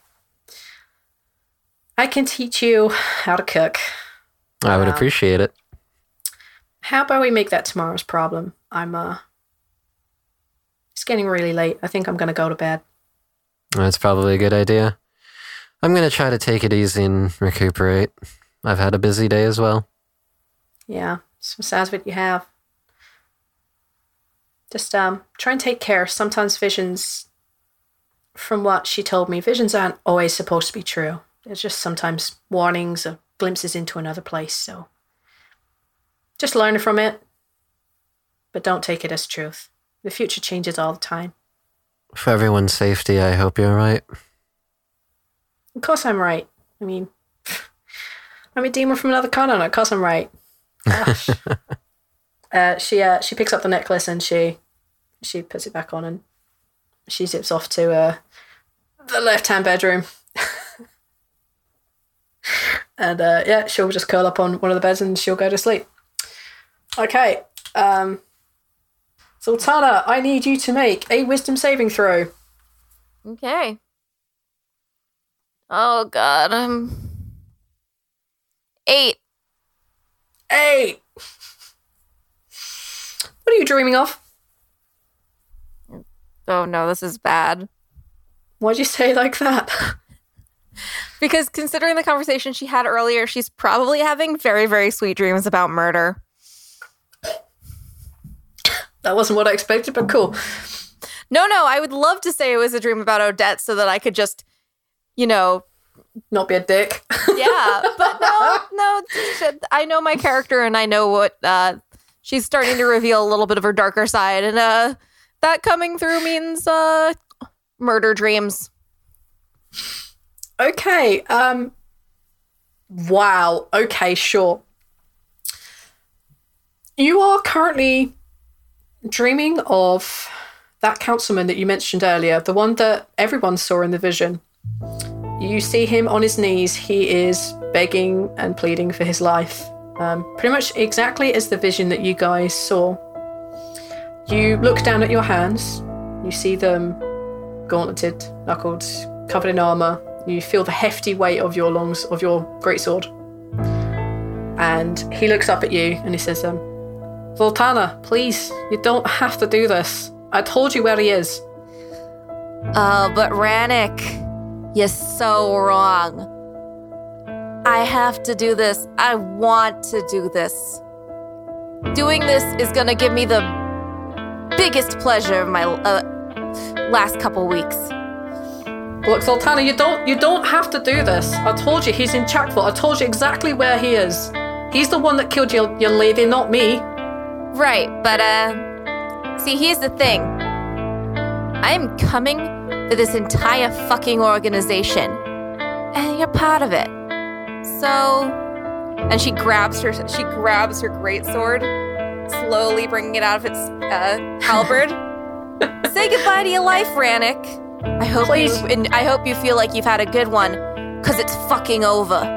Speaker 1: I can teach you how to cook.
Speaker 3: I would
Speaker 1: Wow.
Speaker 3: appreciate it.
Speaker 1: How about we make that tomorrow's problem? I'm uh, it's getting really late. I think I'm gonna go to bed.
Speaker 3: That's probably a good idea. I'm going to try to take it easy and recuperate. I've had a busy day as well.
Speaker 1: Yeah, some sounds of it you have. Just um, try and take care. Sometimes visions, from what she told me, visions aren't always supposed to be true. There's just sometimes warnings or glimpses into another place. So just learn from it, but don't take it as truth. The future changes all the time.
Speaker 3: For everyone's safety, I hope you're right.
Speaker 1: Of course, I'm right. I mean, I'm a demon from another continent. Of course, I'm right. Uh, she uh, she picks up the necklace and she she puts it back on and she zips off to uh, the left hand bedroom. and uh, yeah, she'll just curl up on one of the beds and she'll go to sleep. Okay. Um, Zaltanna, I need you to make a wisdom saving throw.
Speaker 2: Okay. Oh god, I'm eight.
Speaker 1: Eight. What are you dreaming of?
Speaker 2: Oh no, this is bad.
Speaker 1: Why'd you say like that?
Speaker 2: Because considering the conversation she had earlier, she's probably having very, very sweet dreams about murder.
Speaker 1: that wasn't what I expected, but cool.
Speaker 2: No, no, I would love to say it was a dream about Odette so that I could just, you know,
Speaker 1: Not be a dick.
Speaker 2: yeah. But no, no, I know my character and I know what uh, she's starting to reveal a little bit of her darker side, and uh, that coming through means uh, murder dreams.
Speaker 1: okay. Um. Wow. Okay. Sure. You are currently dreaming of that councilman that you mentioned earlier, the one that everyone saw in the vision. You see him on his knees. He is begging and pleading for his life. Um, pretty much exactly as the vision that you guys saw. You look down at your hands. You see them gauntleted, knuckled, covered in armor, You feel the hefty weight of your longs of your greatsword. And he looks up at you and he says, um, Zaltanna, please, you don't have to do this. I told you where he is.
Speaker 2: Uh, but Rannick, you're so wrong. I have to do this. I want to do this. Doing this is gonna give me the biggest pleasure of my uh, last couple weeks.
Speaker 1: Look, Zaltanna, you don't you don't have to do this. I told you he's in Chakfort. I told you exactly where he is. He's the one that killed your, your lady, not me.
Speaker 2: Right, but uh, see, here's the thing. I am coming for this entire fucking organization, and you're part of it. So, and she grabs her she grabs her great sword, slowly bringing it out of its uh, halberd. Say goodbye to your life, Rannick. I hope
Speaker 1: Please.
Speaker 2: you and I hope you feel like you've had a good one, cause it's fucking over.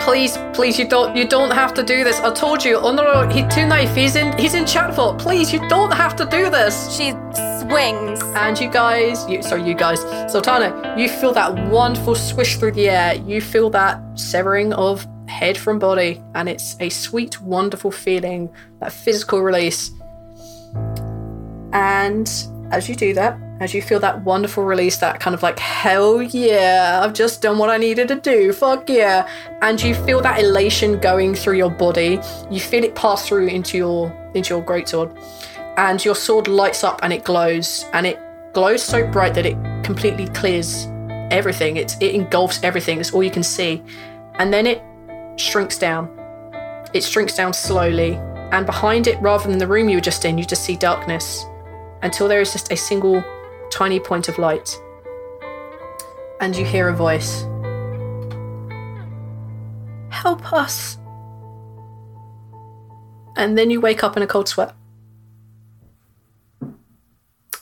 Speaker 1: Please, please, you don't you don't have to do this. I told you, oh no, no, he two knife, he's in he's in Chatfort. Please, you don't have to do this.
Speaker 2: She swings.
Speaker 1: And you guys, you sorry, you guys, Zaltanna, you feel that wonderful swish through the air. You feel that severing of head from body, and it's a sweet, wonderful feeling, that physical release. And as you do that, as you feel that wonderful release, that kind of like, hell yeah, I've just done what I needed to do, fuck yeah. And you feel that elation going through your body. You feel it pass through into your into your greatsword. And your sword lights up and it glows. And it glows so bright that it completely clears everything. It's, it engulfs everything. It's all you can see. And then it shrinks down. It shrinks down slowly. And behind it, rather than the room you were just in, you just see darkness until there is just a single tiny point of light. And you hear a voice Help us. And then you wake up in a cold sweat.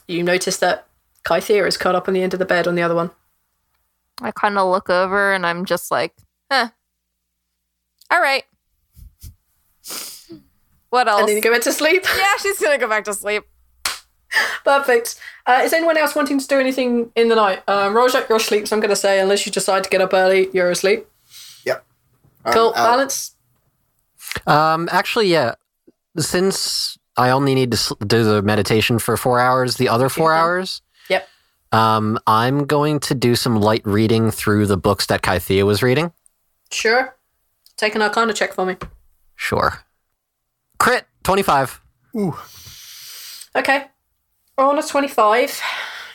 Speaker 1: You notice that Kythia is curled up on the end of the bed on the other one.
Speaker 2: I kind of look over and I'm just like, huh. All right. What else?
Speaker 1: And then you go back to sleep.
Speaker 2: yeah, she's gonna go back to sleep.
Speaker 1: Perfect. Uh, is anyone else wanting to do anything in the night? Um, Rojak, you're asleep, so I'm going to say, unless you decide to get up early, you're asleep.
Speaker 5: Yep. I'm
Speaker 1: Cool.
Speaker 5: out.
Speaker 1: Balance.
Speaker 3: Um, actually, yeah. Since I only need to do the meditation for four hours, the other four
Speaker 1: Okay.
Speaker 3: hours,
Speaker 1: Yep.
Speaker 3: um, I'm going to do some light reading through the books that Kythia was reading.
Speaker 1: Sure. Take an arcana check for me.
Speaker 3: Sure. Crit twenty five. Ooh.
Speaker 1: Okay. On a 25,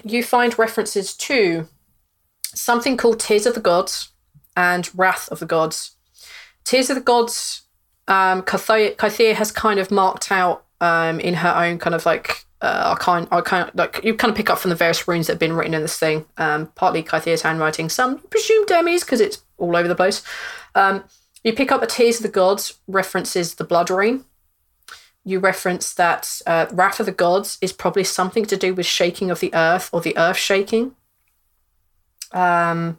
Speaker 1: you find references to something called Tears of the Gods and Wrath of the Gods. Tears of the Gods, um, Kythia, Kythia has kind of marked out um, in her own kind of like uh, arcane, arcane, like you kind of pick up from the various runes that have been written in this thing. Um, partly Kythia's handwriting, some presumed Demi's because it's all over the place. Um, you pick up the Tears of the Gods references the Blood Rain you reference that uh, Wrath of the Gods is probably something to do with shaking of the earth or the earth shaking. Um,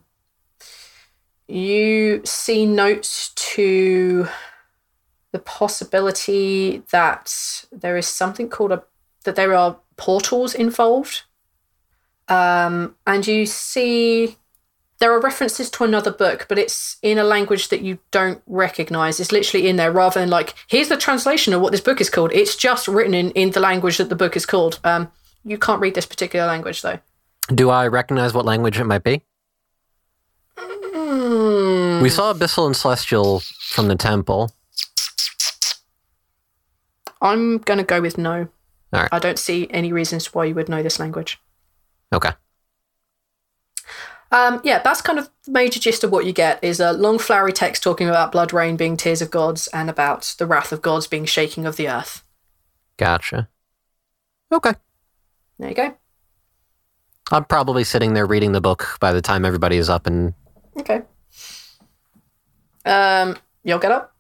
Speaker 1: you see notes to the possibility that there is something called a that there are portals involved. Um, and you see there are references to another book, but it's in a language that you don't recognize. It's literally in there rather than like, here's the translation of what this book is called. It's just written in, in the language that the book is called. Um, you can't read this particular language though.
Speaker 3: Do I recognize what language it might be?
Speaker 1: Hmm.
Speaker 3: We saw Abyssal and Celestial from the temple.
Speaker 1: I'm going to go with no.
Speaker 3: All right.
Speaker 1: I don't see any reasons why you would know this language.
Speaker 3: Okay.
Speaker 1: Um, yeah, that's kind of the major gist of what you get is a long flowery text talking about blood rain being tears of gods and about the wrath of gods being shaking of the earth.
Speaker 3: Gotcha. Okay.
Speaker 1: There you go.
Speaker 3: I'm probably sitting there reading the book by the time everybody is up and
Speaker 1: Okay. Um, you'll get up.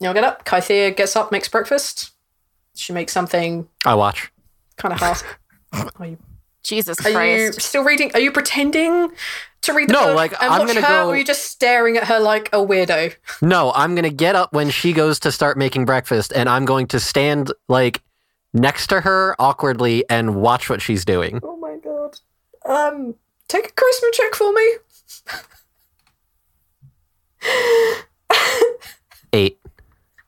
Speaker 1: You'll get up. Kythia gets up, makes breakfast. She makes something
Speaker 3: I watch.
Speaker 1: kind of half. Are you,
Speaker 2: Jesus
Speaker 1: are you
Speaker 2: Christ.
Speaker 1: still reading? Are you pretending to read the
Speaker 3: No,
Speaker 1: book
Speaker 3: like,
Speaker 1: and
Speaker 3: I'm
Speaker 1: watch
Speaker 3: gonna
Speaker 1: her,
Speaker 3: go-
Speaker 1: or are you just staring at her like a weirdo?
Speaker 3: No, I'm going to get up when she goes to start making breakfast and I'm going to stand like next to her awkwardly and watch what she's doing.
Speaker 1: Oh my god. Um, take a charisma check for me.
Speaker 3: Eight.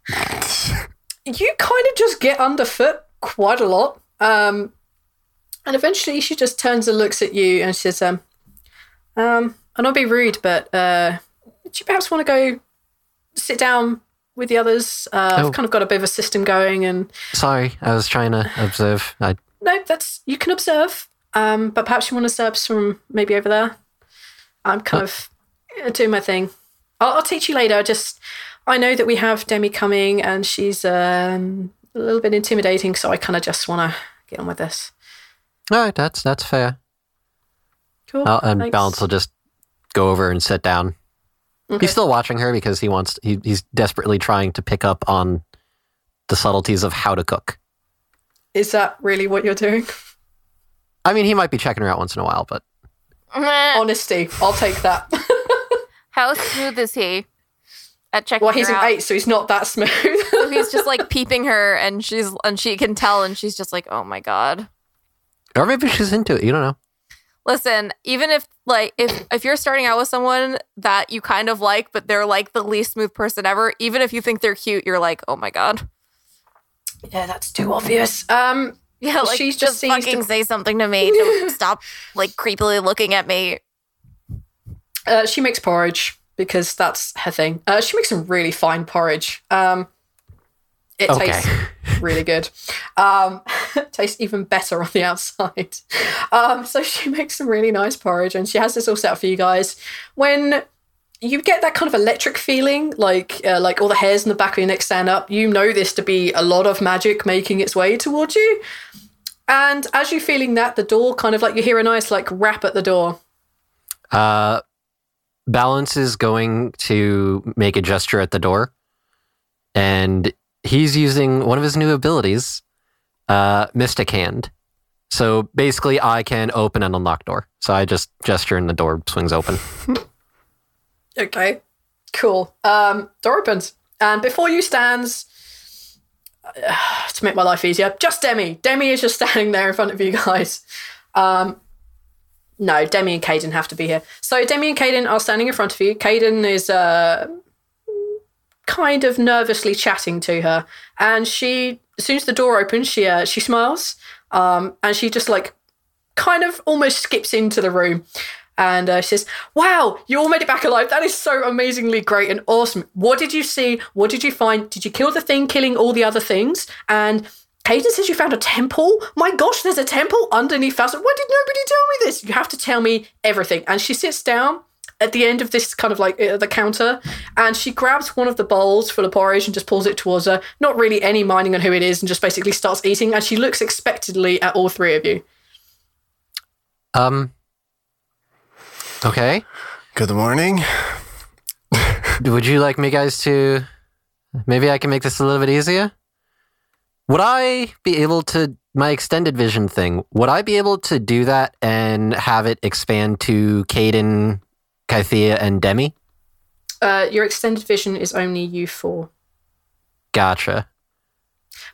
Speaker 1: you kind of just get underfoot quite a lot. Um, and eventually she just turns and looks at you and says, um, um, and I'll be rude, but uh, do you perhaps want to go sit down with the others? Uh,
Speaker 3: Oh.
Speaker 1: I've kind of got a bit of a system going and
Speaker 3: Sorry, I was trying to observe. I
Speaker 1: no, that's, you can observe. Um, but perhaps you want to serve from maybe over there. I'm kind of uh, doing my thing. I'll, I'll teach you later. I just, I know that we have Demi coming and she's um, a little bit intimidating, so I kind of just want to get on with this.
Speaker 3: all right. That's that's fair.
Speaker 1: Cool.
Speaker 3: Uh, and
Speaker 1: thanks.
Speaker 3: Balance will just go over and sit down.
Speaker 1: Okay.
Speaker 3: He's still watching her because he wants. He, he's desperately trying to pick up on the subtleties of how to cook.
Speaker 1: Is that really what you're doing?
Speaker 3: I mean, he might be checking her out once in a while, but
Speaker 1: Honesty, I'll take that.
Speaker 2: How smooth is he at checking
Speaker 1: well, he's
Speaker 2: her
Speaker 1: an
Speaker 2: out?
Speaker 1: eight, so he's not that smooth.
Speaker 2: So he's just like peeping her, and she's and she can tell, and she's just like, "Oh my god."
Speaker 3: or maybe she's into it. You don't know.
Speaker 2: Listen, even if like if if you're starting out with someone that you kind of like, but they're like the least smooth person ever, even if you think they're cute, you're like, "Oh my god."
Speaker 1: yeah, that's too obvious. Um,
Speaker 2: Yeah, like
Speaker 1: She's
Speaker 2: she's
Speaker 1: just
Speaker 2: just fucking
Speaker 1: to-
Speaker 2: say something to me to stop like creepily looking at me.
Speaker 1: uh, she makes porridge because that's her thing. Uh, she makes some really fine porridge. Um, it
Speaker 3: Okay.
Speaker 1: tastes really good. Um, tastes even better on the outside. Um, so she makes some really nice porridge, and she has this all set up for you guys. When you get that kind of electric feeling, like uh, like all the hairs in the back of your neck stand up, you know this to be a lot of magic making its way towards you. And as you're feeling that, the door kind of like you hear a nice like rap at the door.
Speaker 3: Uh, Balance is going to make a gesture at the door, and he's using one of his new abilities, uh, Mystic Hand. So basically, I can open and unlock door. So I just gesture, and the door swings open.
Speaker 1: Okay, cool. Um, door opens, and before you stands, uh, to make my life easier, just Demi. Demi is just standing there in front of you guys. Um, no, Demi and Caden have to be here. So Demi and Caden are standing in front of you. Caden is uh, kind of nervously chatting to her, and she, as soon as the door opens, she uh, she smiles, um, and she just like kind of almost skips into the room. And uh, she says, Wow, you all made it back alive. That is so amazingly great and awesome. What did you see? What did you find? Did you kill the thing killing all the other things? And Caden says you found a temple. My gosh, there's a temple underneath us. Why did nobody tell me this? You have to tell me everything. And she sits down at the end of this kind of like uh, the counter and she grabs one of the bowls full of porridge and just pulls it towards her. Not really any minding on who it is and just basically starts eating. And she looks expectantly at all three of you.
Speaker 3: Um. Okay.
Speaker 4: Good morning.
Speaker 3: Would you like me guys to? Maybe I can make this a little bit easier. Would I be able to my extended vision thing? Would I be able to do that and have it expand to Caden, Kythia, and Demi?
Speaker 1: Uh, your extended vision is only you four.
Speaker 3: Gotcha.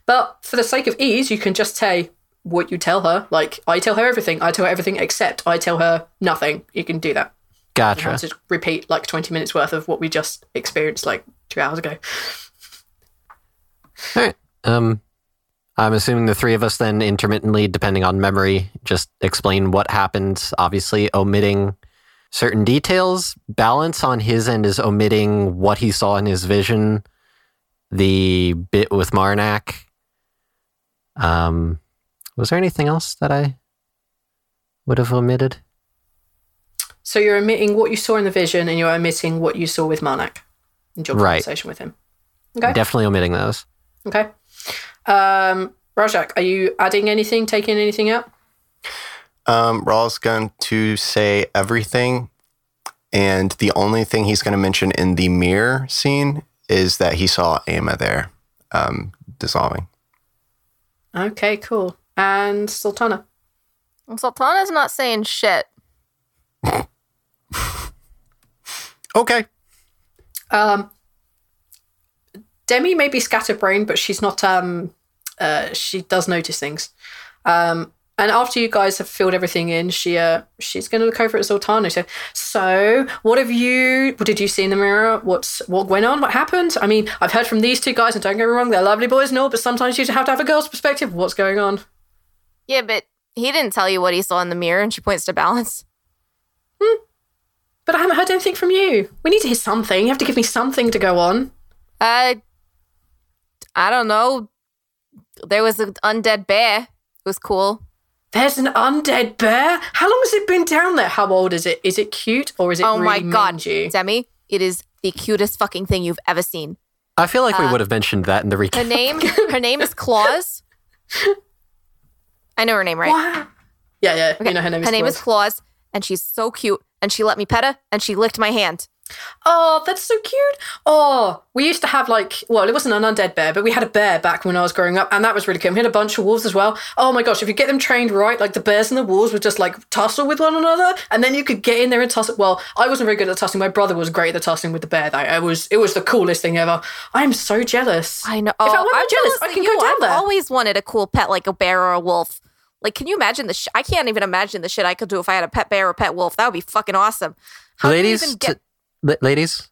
Speaker 1: But for the sake of ease, you can just say what you tell her. Like, I tell her everything. I tell her everything except I tell her nothing. You can do that. You
Speaker 3: Gotcha.
Speaker 1: have to repeat like 20 minutes worth of what we just experienced like two hours ago.
Speaker 3: All right. Um, I'm assuming the three of us then intermittently, depending on memory, just explain what happened. Obviously, omitting certain details. Balance on his end is omitting what he saw in his vision, the bit with Marnak. Um, was there anything else that I would have omitted?
Speaker 1: So you're omitting what you saw in the vision and you're omitting what you saw with Marnak and your
Speaker 3: Right.
Speaker 1: conversation with him. Okay.
Speaker 3: Definitely omitting those.
Speaker 1: okay. Um, Rajak, are you adding anything, taking anything out?
Speaker 4: Um, Rhal's going to say everything, and the only thing he's going to mention in the mirror scene is that he saw Ama there, um, dissolving.
Speaker 1: Okay, cool. And Zaltanna.
Speaker 2: Zaltanna's not saying shit.
Speaker 4: Okay.
Speaker 1: Um, Demi may be scatterbrained, but she's not. Um, uh, she does notice things. Um, and after you guys have filled everything in, she uh she's gonna look over at said, "So, what have you? What did you see in the mirror? What's what went on? What happened? I mean, I've heard from these two guys, and don't get me wrong, they're lovely boys and all, but sometimes you have to have a girl's perspective. What's going on?
Speaker 2: Yeah, but he didn't tell you what he saw in the mirror, and she points to balance. Hmm.
Speaker 1: But I haven't heard anything from you. We need to hear something. You have to give me something to go on.
Speaker 2: Uh, I don't know. There was an undead bear. It was cool.
Speaker 1: There's an undead bear. How long has it been down there? How old is it? Is it cute or is it
Speaker 2: oh my god,
Speaker 1: mangy?
Speaker 2: Demi! It is the cutest fucking thing you've ever seen.
Speaker 3: I feel like we
Speaker 2: Uh,
Speaker 3: would have mentioned that in the recap.
Speaker 2: Her name, her name is Claus. I know her name, right?
Speaker 1: Wow. Yeah, yeah.
Speaker 2: Okay,
Speaker 1: You know her name is
Speaker 2: Her name is
Speaker 1: Claus.
Speaker 2: Claus, and she's so cute. And she let me pet her, and she licked my hand.
Speaker 1: Oh, that's so cute. Oh, we used to have like, well, it wasn't an undead bear, but we had a bear back when I was growing up, and that was really cool. We had a bunch of wolves as well. Oh my gosh, if you get them trained right, like the bears and the wolves would just like tussle with one another, and then you could get in there and tussle. Well, I wasn't very good at tussling. My brother was great at the tussling with the bear. Though it was, it was the coolest thing ever. I'm so jealous.
Speaker 2: I know.
Speaker 1: If I
Speaker 2: Oh, I'm
Speaker 1: jealous,
Speaker 2: jealous
Speaker 1: I can
Speaker 2: you.
Speaker 1: go down
Speaker 2: I've
Speaker 1: there.
Speaker 2: always wanted a cool pet like a bear or a wolf. Like, can you imagine the? Sh- I can't even imagine the shit I could do if I had a pet bear or a pet wolf. That would be fucking awesome. How do you
Speaker 3: ladies,
Speaker 2: even get
Speaker 3: t- la- ladies,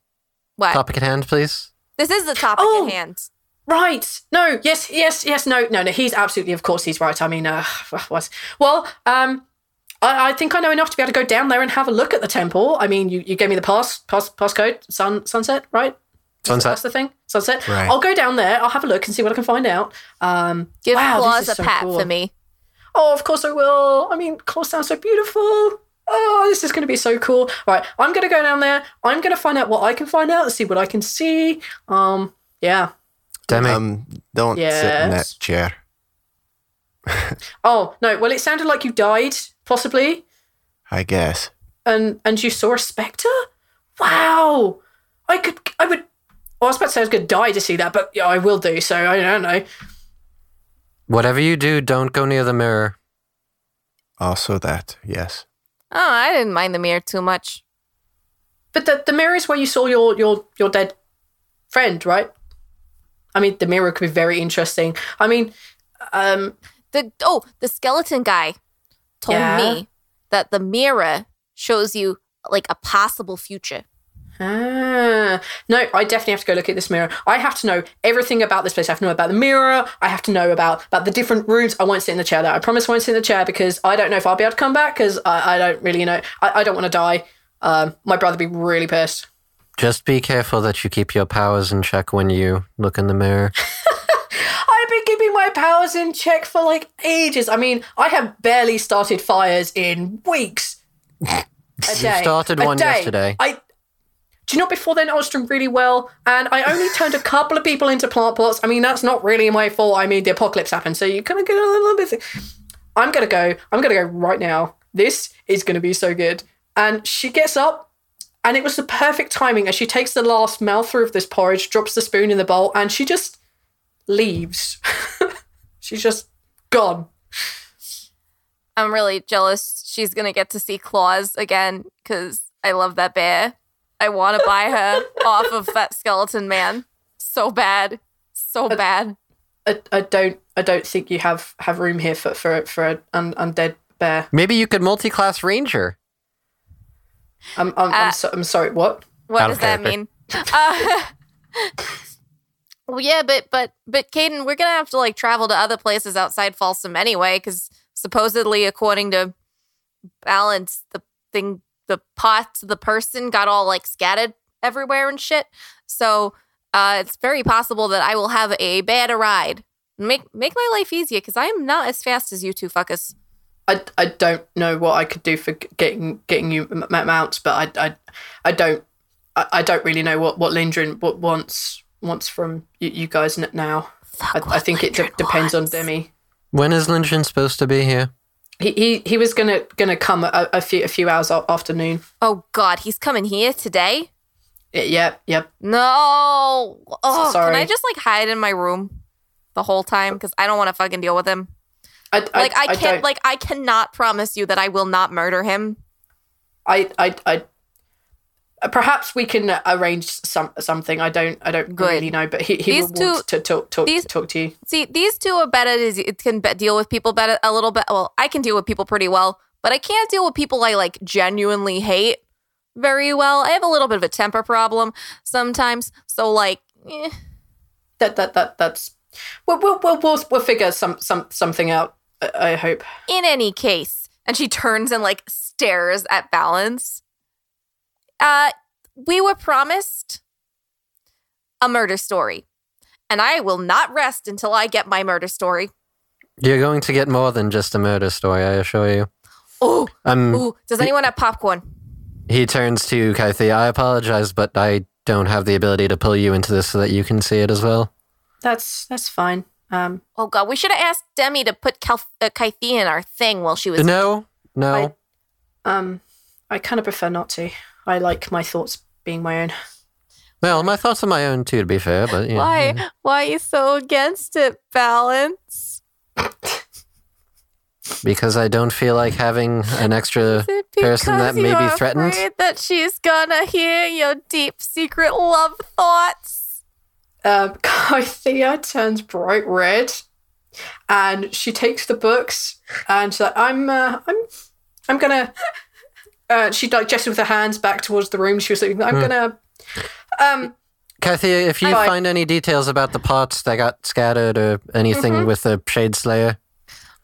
Speaker 2: what?
Speaker 3: topic at hand, please.
Speaker 2: This is the topic
Speaker 1: Oh.
Speaker 2: at hand.
Speaker 1: Right. No. Yes. Yes. Yes. No. No. No. He's absolutely. Of course, he's right. I mean, uh, what? Well, um, I, I think I know enough to be able to go down there and have a look at the temple. I mean, you, you gave me the pass, pass, passcode, sun, sunset, right?
Speaker 3: Sunset.
Speaker 1: That's the thing. Sunset.
Speaker 4: Right.
Speaker 1: I'll go down there. I'll have a look and see what I can find out. Um,
Speaker 2: Give
Speaker 1: wow, this
Speaker 2: Claus a
Speaker 1: so
Speaker 2: pat
Speaker 1: cool.
Speaker 2: for me.
Speaker 1: Oh, of course I will. I mean, Claus sounds so beautiful. Oh, this is going to be so cool. Right, I'm going to go down there. I'm going to find out what I can find out and see what I can see. Um, yeah.
Speaker 3: Demi,
Speaker 4: Um, don't sit in that chair.
Speaker 1: Oh no. Well, it sounded like you died, possibly,
Speaker 4: I guess.
Speaker 1: and and you saw a specter. Wow. I could. I would. Well, I was about to say I was going to die to see that, but yeah, I will do. So I don't know.
Speaker 3: whatever you do, don't go near the mirror.
Speaker 4: Also that, yes.
Speaker 2: Oh, I didn't mind the mirror too much.
Speaker 1: But the the mirror is where you saw your your your dead friend, right? I mean, the mirror could be very interesting. I mean, um,
Speaker 2: The oh, the skeleton guy told
Speaker 1: Yeah?
Speaker 2: me that the mirror shows you like a possible future.
Speaker 1: Ah, no, I definitely have to go look at this mirror. I have to know everything about this place. I have to know about the mirror. I have to know about about the different rooms. I won't sit in the chair. There, I promise I won't sit in the chair because I don't know if I'll be able to come back because I, I don't really know. I, I don't want to die. Um, my brother would be really pissed.
Speaker 3: Just be careful that you keep your powers in check when you look in the mirror.
Speaker 1: I've been keeping my powers in check for like ages. I mean, I have barely started fires in weeks. A day.
Speaker 3: started one
Speaker 1: day.
Speaker 3: yesterday.
Speaker 1: I. Do you know before then I was doing really well, and I only turned a couple of people into plant pots. I mean, that's not really my fault. I mean, the apocalypse happened, so you kind of get a little bit. I'm gonna go. I'm gonna go right now. This is gonna be so good. And she gets up, and it was the perfect timing as she takes the last mouthful of this porridge, drops the spoon in the bowl, and she just leaves. She's just gone.
Speaker 2: I'm really jealous. She's gonna get to see Claus again because I love that bear. I want to buy her off of that skeleton man so bad, so bad.
Speaker 1: I, I don't. I don't think you have have room here for for for an un, undead bear.
Speaker 3: Maybe you could multi-class ranger.
Speaker 1: I'm I'm,
Speaker 2: Uh,
Speaker 1: I'm, so, I'm sorry. What?
Speaker 2: What does
Speaker 3: of
Speaker 2: that mean? Uh, well, yeah, but but but Caden, we're gonna have to like travel to other places outside Folsom anyway, because supposedly, according to Balance, the thing, the pot, the person got all like scattered everywhere and shit. So uh, it's very possible that I will have a bad ride. Make make my life easier because I am not as fast as you two fuckers.
Speaker 1: I, I don't know what I could do for getting getting you m- m- mounts, but I I, I don't I, I don't really know what what Lindgren what wants wants from you, you guys n- now. I, I think it de- depends on Demi.
Speaker 3: When is Lynchon supposed to be here?
Speaker 1: He, he he was gonna gonna come a, a few a few hours a- afternoon.
Speaker 2: Oh God, he's coming here today.
Speaker 1: Yep yep.
Speaker 2: No. Oh, can
Speaker 1: sorry.
Speaker 2: I just like hide in my room the whole time because I don't want to fucking deal with him.
Speaker 1: I,
Speaker 2: Like I, can't.
Speaker 1: don't-
Speaker 2: like I cannot promise you that I will not murder him.
Speaker 1: I I I perhaps we can arrange some something. I don't I don't
Speaker 2: Good.
Speaker 1: really know, but he he
Speaker 2: These
Speaker 1: will want
Speaker 2: two-
Speaker 1: to talk talk
Speaker 2: these-
Speaker 1: talk to you.
Speaker 2: See, these two are better. It can deal with people better a little bit. Well, I can deal with people pretty well, but I can't deal with people I like genuinely hate very well. I have a little bit of a temper problem sometimes. So like, eh.
Speaker 1: That that that that's we'll we'll we'll, we'll, we'll figure some some something out. I, I hope.
Speaker 2: in any case, and she turns and like stares at Balance. Uh, we were promised a murder story, and I will not rest until I get my murder story.
Speaker 3: You're going to get more than just a murder story, I assure you.
Speaker 2: Oh,
Speaker 3: Um,
Speaker 2: ooh! Does anyone have popcorn?
Speaker 3: he turns to Kythia. I apologize, but I don't have the ability to pull you into this so that you can see it as well.
Speaker 1: That's that's fine. Um,
Speaker 2: Oh God, we should have asked Demi to put Cal- uh, Kythia in our thing while she was.
Speaker 3: No, no.
Speaker 1: um, I kind of prefer not to. I like my thoughts being my own.
Speaker 3: Well, my thoughts are my own too, to be fair, but yeah.
Speaker 2: Why? Why are you so against it, Balance?
Speaker 3: Because I don't feel like having an extra person that may be threatened.
Speaker 2: that she's gonna hear your deep secret love thoughts?
Speaker 1: Um, Kythia turns bright red, and she takes the books and she's like, "I'm, uh, I'm, I'm gonna." Uh, she like gestured with her hands back towards the room. She was like, "I'm gonna." Um,
Speaker 3: Kythia, if you
Speaker 1: Fine.
Speaker 3: find any details about the pots that got scattered or anything
Speaker 2: Mm-hmm.
Speaker 3: with the Shade Slayer,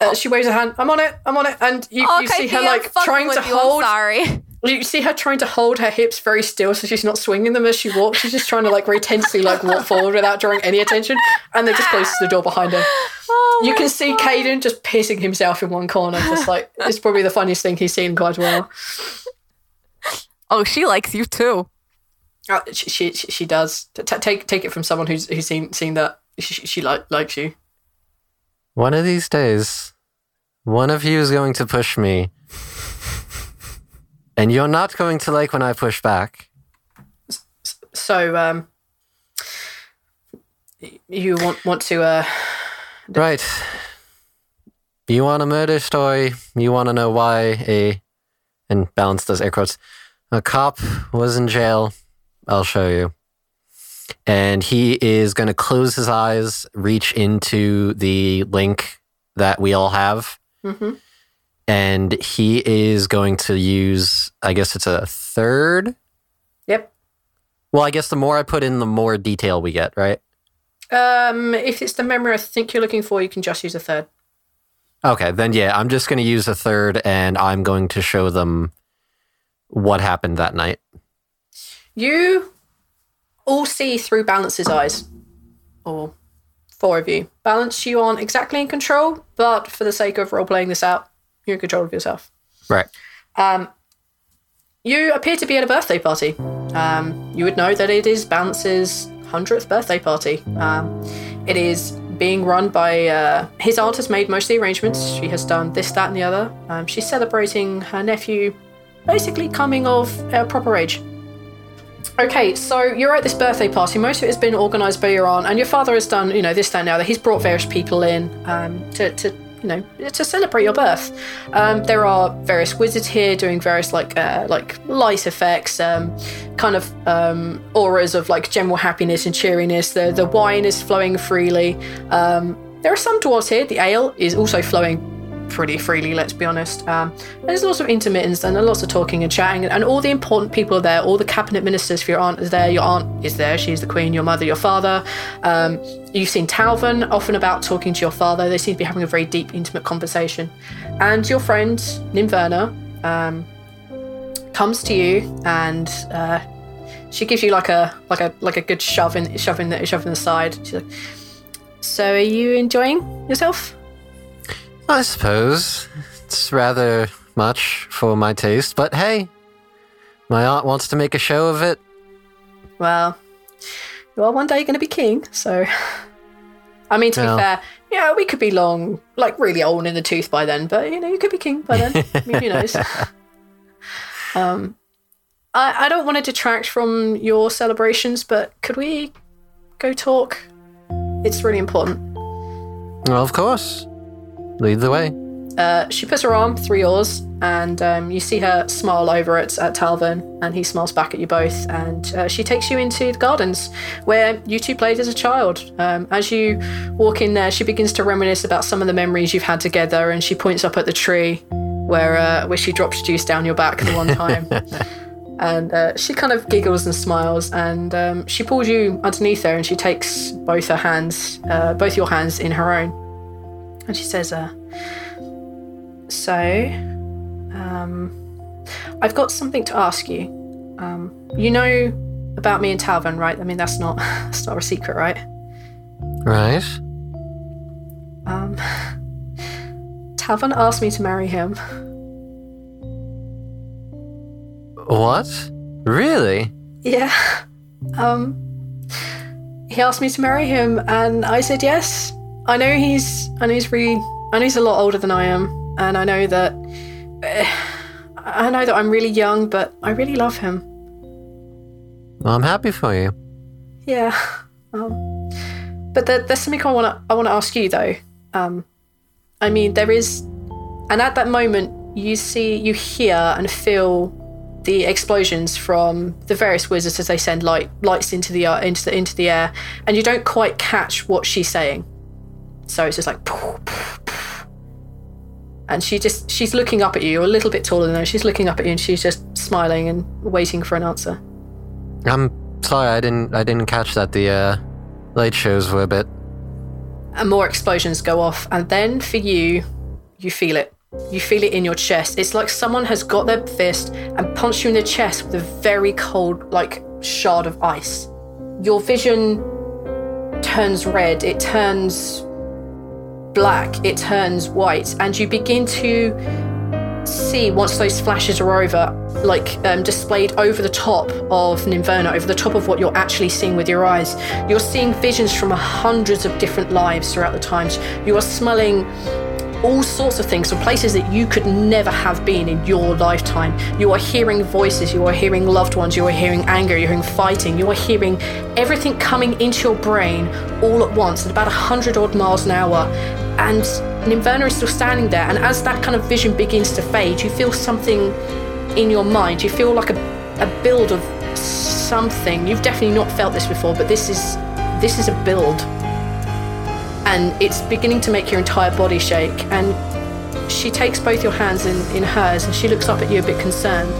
Speaker 1: uh, she waves her hand. I'm on it. I'm on it. And you,
Speaker 2: oh,
Speaker 1: you see her
Speaker 2: Kythia, I'm
Speaker 1: like trying to
Speaker 2: with you. I'm
Speaker 1: hold.
Speaker 2: sorry.
Speaker 1: You see her trying to hold her hips very still, so she's not swinging them as she walks. She's just trying to like very tensely like walk forward without drawing any attention, and then just closes the door behind her.
Speaker 2: Oh
Speaker 1: You can see
Speaker 2: God.
Speaker 1: Caden just pissing himself in one corner, just like it's probably the funniest thing he's seen quite a while.
Speaker 2: Oh, she likes you too.
Speaker 1: Uh, she, she she she does. T- t- take take it from someone who's who's seen seen that. She, she, she like likes you.
Speaker 3: one of these days, one of you is going to push me. And you're not going to like when I push back.
Speaker 1: So um, you want want to uh
Speaker 3: Right. You want a murder story? You want to know why a, and Balance those air quotes, a cop was in jail? I'll show you. And he is going to close his eyes, reach into the link that we all have,
Speaker 1: mhm.
Speaker 3: And he is going to use, I guess it's a third.
Speaker 1: Yep.
Speaker 3: Well, I guess the more I put in, the more detail we get, right?
Speaker 1: Um, if it's the memory I think you're looking for, you can just use a third.
Speaker 3: Okay, then yeah, I'm just going to use a third and I'm going to show them what happened that night.
Speaker 1: You all see through Balance's eyes, or four of you. Balance, you aren't exactly in control, but for the sake of role playing this out, you're in control of yourself.
Speaker 3: Right.
Speaker 1: Um, you appear to be at a birthday party. Um, you would know that it is Balance's 100th birthday party. Um, it is being run by uh, his aunt has made most of the arrangements. She has done this, that, and the other. Um, she's celebrating her nephew basically coming of a proper age. Okay, so you're at this birthday party. Most of it has been organised by your aunt, and your father has done, you know, this, that, and the other. He's brought various people in um, to, to, know, to celebrate your birth. Um, there are various wizards here doing various like, uh, like light effects, um, kind of um, auras of like general happiness and cheeriness. The the wine is flowing freely. Um, there are some dwarves here. The ale is also flowing pretty freely, let's be honest. Um, there's lots of intermittence and lots of talking and chatting, and, all the important people are there. All the cabinet ministers for your aunt is there. Your aunt is there. She's the queen. Your mother, your father. Um, you've seen Talvin often about talking to your father. They seem to be having a very deep, intimate conversation. And your friend Nimverna um, comes to you, and uh, she gives you like a like a like a good shove in shove in the shove in the side. She's like, "So, are you enjoying yourself?"
Speaker 3: I suppose it's rather much for my taste, but hey, my aunt wants to make a show of it.
Speaker 1: Well, you are one day going to be king, so. I mean, to
Speaker 3: Well.
Speaker 1: be fair, yeah, we could be long, like really old in the tooth by then, but you know, you could be king by then. I mean, who knows? Um, I, I don't want to detract from your celebrations, but could we go talk? It's really important.
Speaker 3: Well, of course. Lead the way.
Speaker 1: uh, she puts her arm through yours, and um, you see her smile over at, at Talvin, and he smiles back at you both. And uh, she takes you into the gardens where you two played as a child. Um, as you walk in there, she begins to reminisce about some of the memories you've had together, and she points up at the tree where uh, where she dropped juice down your back the one time. and uh, she kind of giggles and smiles, and um, she pulls you underneath her, and she takes both her hands, uh, both your hands, in her own, and she says, uh, "So, um, I've got something to ask you. Um, you know about me and Talvin, right? I mean, that's not that's not a secret, right?
Speaker 3: Right?
Speaker 1: Um, Talvin asked me to marry him."
Speaker 3: What? Really?
Speaker 1: Yeah. Um he asked me to marry him and I said yes. I know he's I know he's really I know he's a lot older than I am and I know that eh, I know that I'm really young but I really love him.
Speaker 3: Well, I'm happy for you.
Speaker 1: Yeah. Um but there, there's something I want to I want to ask you though. Um I mean there is and at that moment you see you hear and feel the explosions from the various wizards as they send light lights into the uh, into the into the air, and you don't quite catch what she's saying. So it's just like, and she just she's looking up at you. You're a little bit taller than her. She's looking up at you, and she's just smiling and waiting for an answer.
Speaker 3: I'm sorry, I didn't I didn't catch that. The uh, light shows were a bit.
Speaker 1: And more explosions go off, and then for you, you feel it. You feel it in your chest. It's like someone has got their fist and punched you in the chest with a very cold, like, shard of ice. Your vision turns red, it turns black, it turns white, and you begin to see once those flashes are over, like um, displayed over the top of Nimverna, over the top of what you're actually seeing with your eyes. You're seeing visions from hundreds of different lives throughout the times. You are smelling all sorts of things from places that you could never have been in your lifetime. You are hearing voices, you are hearing loved ones, you are hearing anger, you're hearing fighting, you are hearing everything coming into your brain all at once at about 100 odd miles an hour. And Nimverna is still standing there, and as that kind of vision begins to fade, you feel something in your mind. You feel like a, a build of something. You've definitely not felt this before, but this is this is a build and it's beginning to make your entire body shake. And she takes both your hands in, in hers and she looks up at you a bit concerned.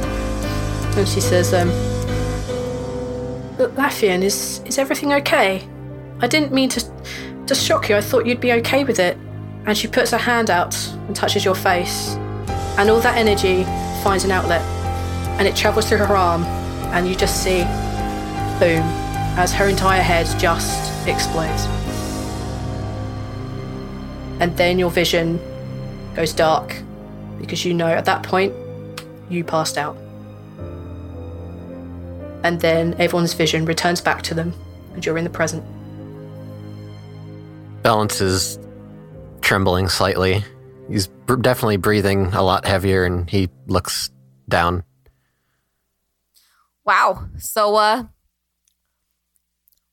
Speaker 1: And she says, um, Lafian, is, is everything okay? I didn't mean to, to shock you. I thought you'd be okay with it. And she puts her hand out and touches your face. And all that energy finds an outlet. And it travels through her arm. And you just see, boom, as her entire head just explodes and then your vision goes dark because you know at that point you passed out. And then everyone's vision returns back to them and you're in the present.
Speaker 3: Balance is trembling slightly. He's br- definitely breathing a lot heavier and he looks down.
Speaker 2: Wow. So, uh,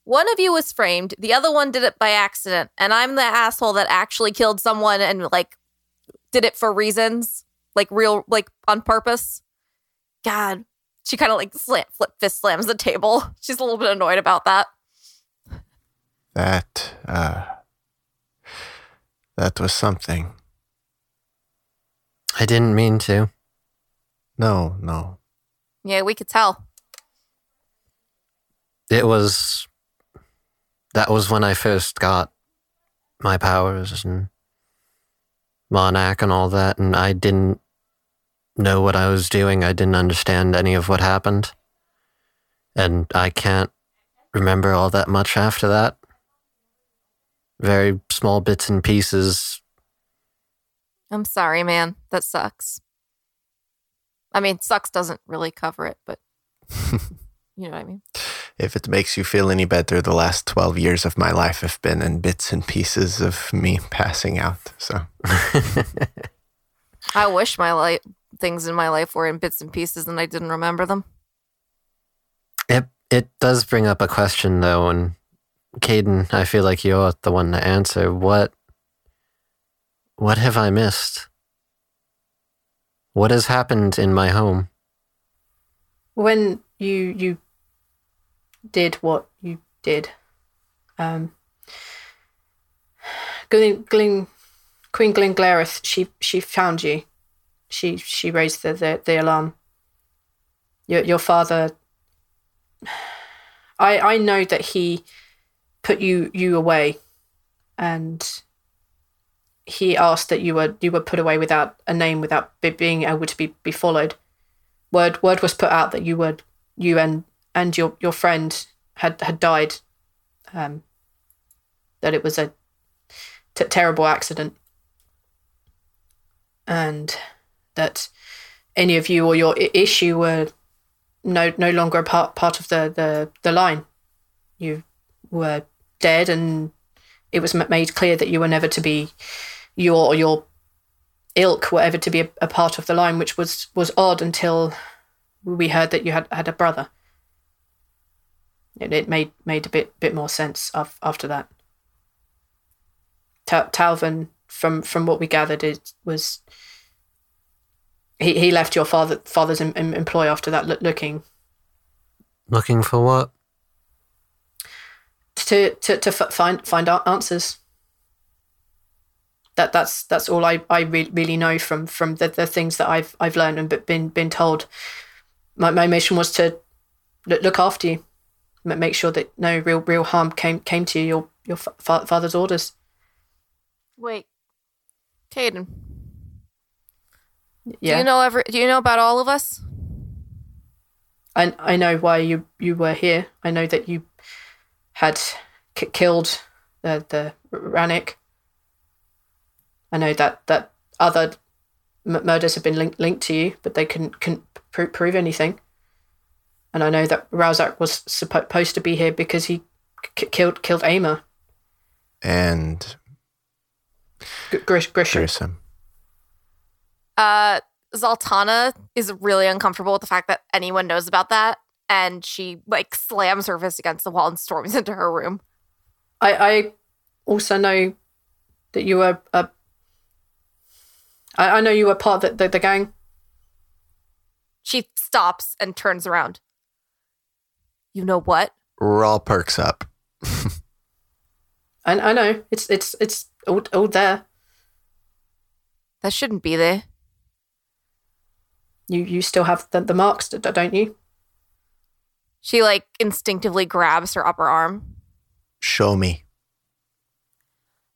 Speaker 2: one of you was framed, the other one did it by accident, and I'm the asshole that actually killed someone and like did it for reasons, like real, like on purpose. God, she kind of like slam, flip fist slams the table. She's a little bit annoyed about that.
Speaker 4: That, uh, that was something.
Speaker 3: I didn't mean to.
Speaker 4: No, no.
Speaker 2: Yeah, we could tell.
Speaker 3: It was that was when I first got my powers and Monarch and all that, and I didn't know what I was doing. I didn't understand any of what happened. And I can't remember all that much after that. Very small bits and pieces.
Speaker 2: I'm sorry, man. That sucks. I mean, sucks doesn't really cover it, but you know what I mean?
Speaker 4: If it makes you feel any better, the last 12 years of my life have been in bits and pieces of me passing out. So
Speaker 2: I wish my life things in my life were in bits and pieces and I didn't remember them.
Speaker 3: It it does bring up a question though, and Caden, I feel like you're the one to answer. What what have I missed? What has happened in my home?
Speaker 1: When you you did what you did, um, Queen Glenglareth, she she found you. She she raised the the, the alarm. Your your father. I I know that he put you you away, and he asked that you were you were put away without a name, without be, being able to be, be followed. Word word was put out that you were you and and your your friend had had died. Um, that it was a t- terrible accident, and that any of you or your issue were no no longer a part part of the the the line. You were dead, and it was made clear that you were never to be your or your ilk were ever to be a, a part of the line, which was was odd until we heard that you had had a brother. It, it made made a bit bit more sense af, after that. Ta- Talvin, from from what we gathered, it was he, he left your father father's em, em, employ after that, loo- looking
Speaker 3: Looking for what?
Speaker 1: to to to f- find find out answers. That that's that's all I I re- really know from from the, the things that I've I've learned and be- been been told. My my mission was to look, look after you, make sure that no real real harm came came to you. Your your fa- father's orders.
Speaker 2: Wait, Caden,
Speaker 1: Yeah,
Speaker 2: do you know every? Do you know about all of us?
Speaker 1: I I know why you you were here. I know that you had k- killed the the Rannick. I know that that other m- murders have been linked linked to you, but they couldn't couldn't pr- prove anything. And I know that Rauzak was supposed to be here because he k- killed killed Ama
Speaker 4: And
Speaker 1: G- Grish- Grisham.
Speaker 4: Grissom.
Speaker 2: Uh, Zaltanna is really uncomfortable with the fact that anyone knows about that, and she like slams her fist against the wall and storms into her room.
Speaker 1: I I also know that you were a. I, I know you were part of the, the, the gang.
Speaker 2: She stops and turns around. You know what?
Speaker 4: Rhal perks up.
Speaker 1: I, I know it's it's it's all, all there.
Speaker 2: That shouldn't be there.
Speaker 1: You you still have the, the marks, don't you?
Speaker 2: She like instinctively grabs her upper arm.
Speaker 4: Show me.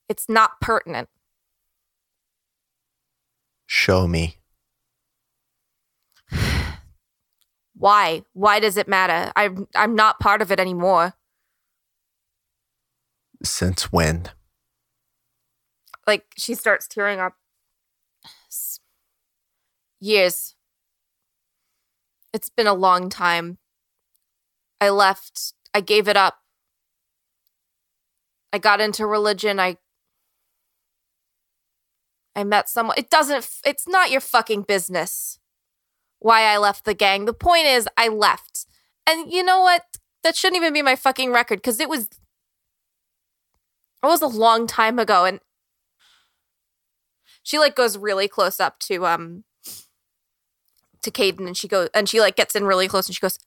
Speaker 2: It's not pertinent.
Speaker 4: Show me.
Speaker 2: Why? Why does it matter? I'm I'm not part of it anymore.
Speaker 4: Since when?
Speaker 2: Like she starts tearing up. Years. It's been a long time. I left. I gave it up. I got into religion. I I met someone. It doesn't it's not your fucking business why I left the gang. The point is I left. And you know what? That shouldn't even be my fucking record cuz it was it was a long time ago and she like goes really close up to um to Caden and she goes and she like gets in really close and she goes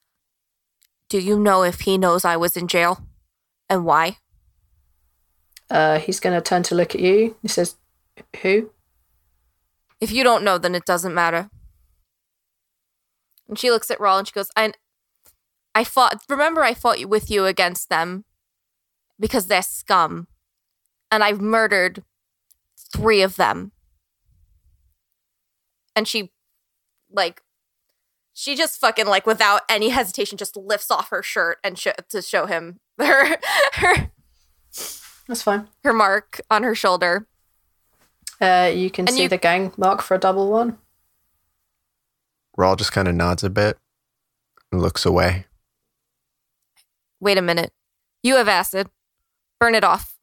Speaker 2: do you know if he knows I was in jail and why?
Speaker 1: Uh, he's going to turn to look at you. He says, "Who?"
Speaker 2: If you don't know, then it doesn't matter. And she looks at Rhal and she goes, I, I fought, remember I fought with you against them because they're scum. And I've murdered three of them. And she, like, she just fucking, like, without any hesitation, just lifts off her shirt and sh- to show him her, her,
Speaker 1: That's fine.
Speaker 2: her mark on her shoulder.
Speaker 1: Uh, you can
Speaker 2: And
Speaker 1: see
Speaker 2: you-
Speaker 1: the gang mark for a double one.
Speaker 4: Rhal just kind of nods a bit and looks away.
Speaker 2: Wait a minute. You have acid. Burn it off.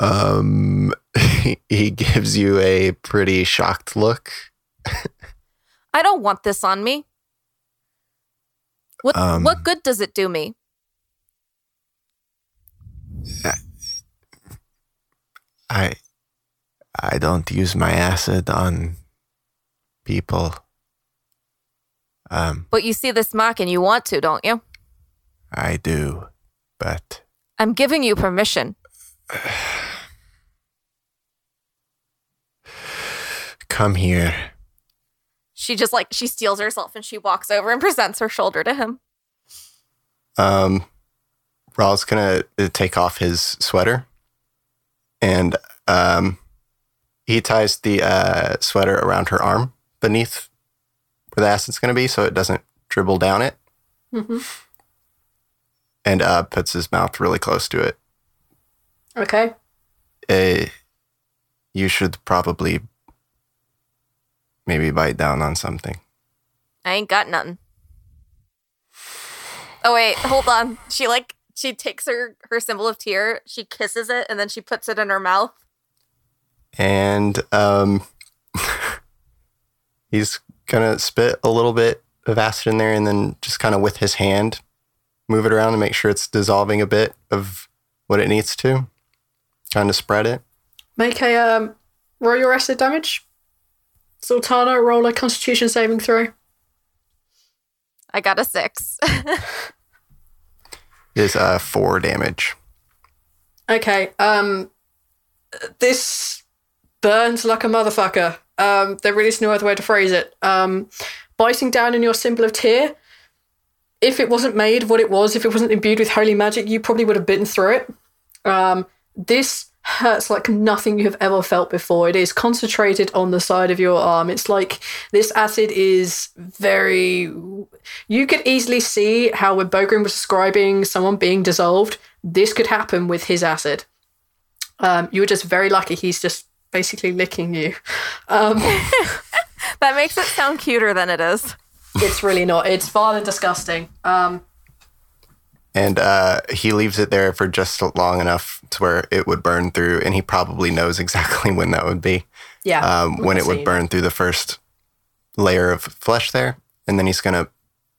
Speaker 4: Um, he gives you a pretty shocked look.
Speaker 2: I don't want this on me. What
Speaker 4: Um,
Speaker 2: what good does it do me?
Speaker 4: I I don't use my acid on people. Um,
Speaker 2: But you see this mark and you want to, don't you?
Speaker 4: I do, but
Speaker 2: I'm giving you permission.
Speaker 4: come here.
Speaker 2: She just like she steals herself and she walks over and presents her shoulder to him.
Speaker 4: Um, Rhal's gonna uh, take off his sweater, and um, he ties the uh, sweater around her arm beneath where the acid's gonna be, so it doesn't dribble down it,
Speaker 1: hmm
Speaker 4: and uh, puts his mouth really close to it.
Speaker 1: Okay.
Speaker 4: Uh, you should probably maybe bite down on something.
Speaker 2: I ain't got nothing. Oh wait, hold on. She like she takes her her symbol of Tyr, she kisses it, and then she puts it in her mouth.
Speaker 4: and um, he's gonna spit a little bit of acid in there, and then just kind of with his hand move it around and make sure it's dissolving a bit of what it needs to, kind of spread it.
Speaker 1: Make a um, roll your acid damage. Zaltanna, roll a Constitution saving throw.
Speaker 2: I got a six.
Speaker 4: Is uh four damage.
Speaker 1: Okay. Um, this burns like a motherfucker. Um, there really is no other way to phrase it. Um, biting down in your symbol of Tyr. If it wasn't made what it was, if it wasn't imbued with holy magic, you probably would have bitten through it. Um, this hurts like nothing you have ever felt before. It is concentrated on the side of your arm. It's like this acid is very. You could easily see how when Bogrim was describing someone being dissolved, this could happen with his acid. Um, you were just very lucky. He's just basically licking you. Um,
Speaker 2: that makes it sound cuter than it is.
Speaker 1: it's really not. It's far disgusting. Um,
Speaker 4: And uh, he leaves it there for just long enough to where it would burn through, and he probably knows exactly when that would be.
Speaker 1: yeah.
Speaker 4: um, when it would
Speaker 1: you
Speaker 4: burn through the first layer of flesh there, and then he's gonna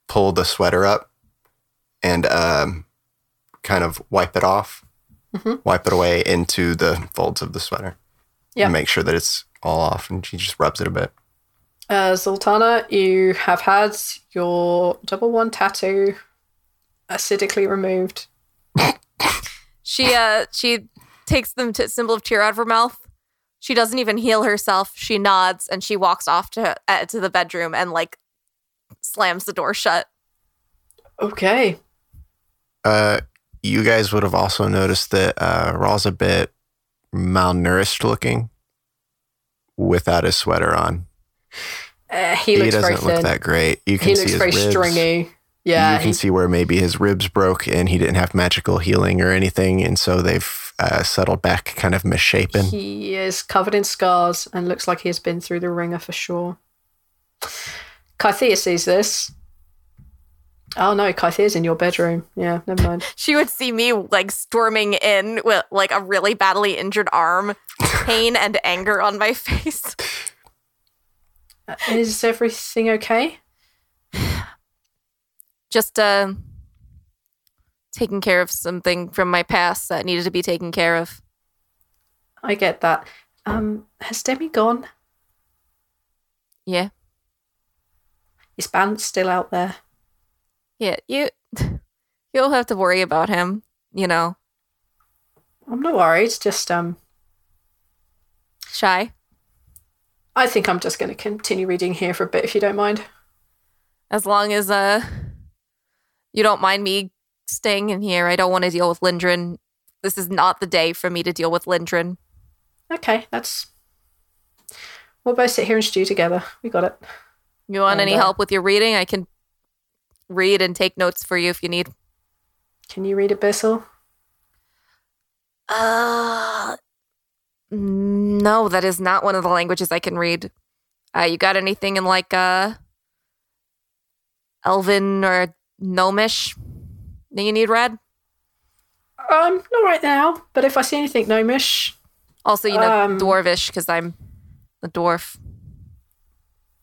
Speaker 4: pull the sweater up and um, kind of wipe it off,
Speaker 1: Mhm.
Speaker 4: wipe it away into the folds of the sweater,
Speaker 1: Yeah.
Speaker 4: and make sure that it's all off. And she just rubs it a bit.
Speaker 1: Uh, Zaltanna, you have had your double one tattoo acidically removed.
Speaker 2: She uh she takes the t- symbol of Tyr out of her mouth. She doesn't even heal herself. She nods and she walks off to uh, to the bedroom and like slams the door shut.
Speaker 1: Okay.
Speaker 4: Uh, you guys would have also noticed that uh, Rhal's a bit malnourished looking without his sweater on.
Speaker 1: Uh, he, looks
Speaker 4: doesn't look
Speaker 1: thin.
Speaker 4: that great. You can
Speaker 1: he
Speaker 4: see
Speaker 1: looks
Speaker 4: his
Speaker 1: very
Speaker 4: ribs.
Speaker 1: stringy. Yeah.
Speaker 4: you can
Speaker 1: he-
Speaker 4: see where maybe his ribs broke and he didn't have magical healing or anything, and so they've uh, settled back, kind of misshapen.
Speaker 1: He is covered in scars and looks like he has been through the ringer for sure. Kythia sees this. Oh no, Kythia's in your bedroom. Yeah, never mind.
Speaker 2: She would see me like storming in with like a really badly injured arm, pain and anger on my face.
Speaker 1: Uh, Is everything okay?
Speaker 2: Just uh taking care of something from my past that needed to be taken care of.
Speaker 1: I get that. Um, has Demi gone?
Speaker 2: Yeah.
Speaker 1: Is Bant still out there?
Speaker 2: Yeah, you you'll have to worry about him, you know.
Speaker 1: I'm not worried. Just um,
Speaker 2: Shy.
Speaker 1: I think I'm just going to continue reading here for a bit, if you don't mind.
Speaker 2: As long as uh you don't mind me staying in here. I don't want to deal with Lindren. This is not the day for me to deal with Lindren.
Speaker 1: Okay, that's. We'll both sit here and stew together. We got it.
Speaker 2: You want any
Speaker 1: uh,
Speaker 2: help with your reading? I can read and take notes for you if you need.
Speaker 1: Can you read Abyssal?
Speaker 2: Uh no, that is not one of the languages I can read. Uh you got anything in like uh Elven or Gnomish that you need read?
Speaker 1: Um, not right now. But if I see anything gnomish,
Speaker 2: Also, you know
Speaker 1: Um,
Speaker 2: Dwarvish because I'm a dwarf.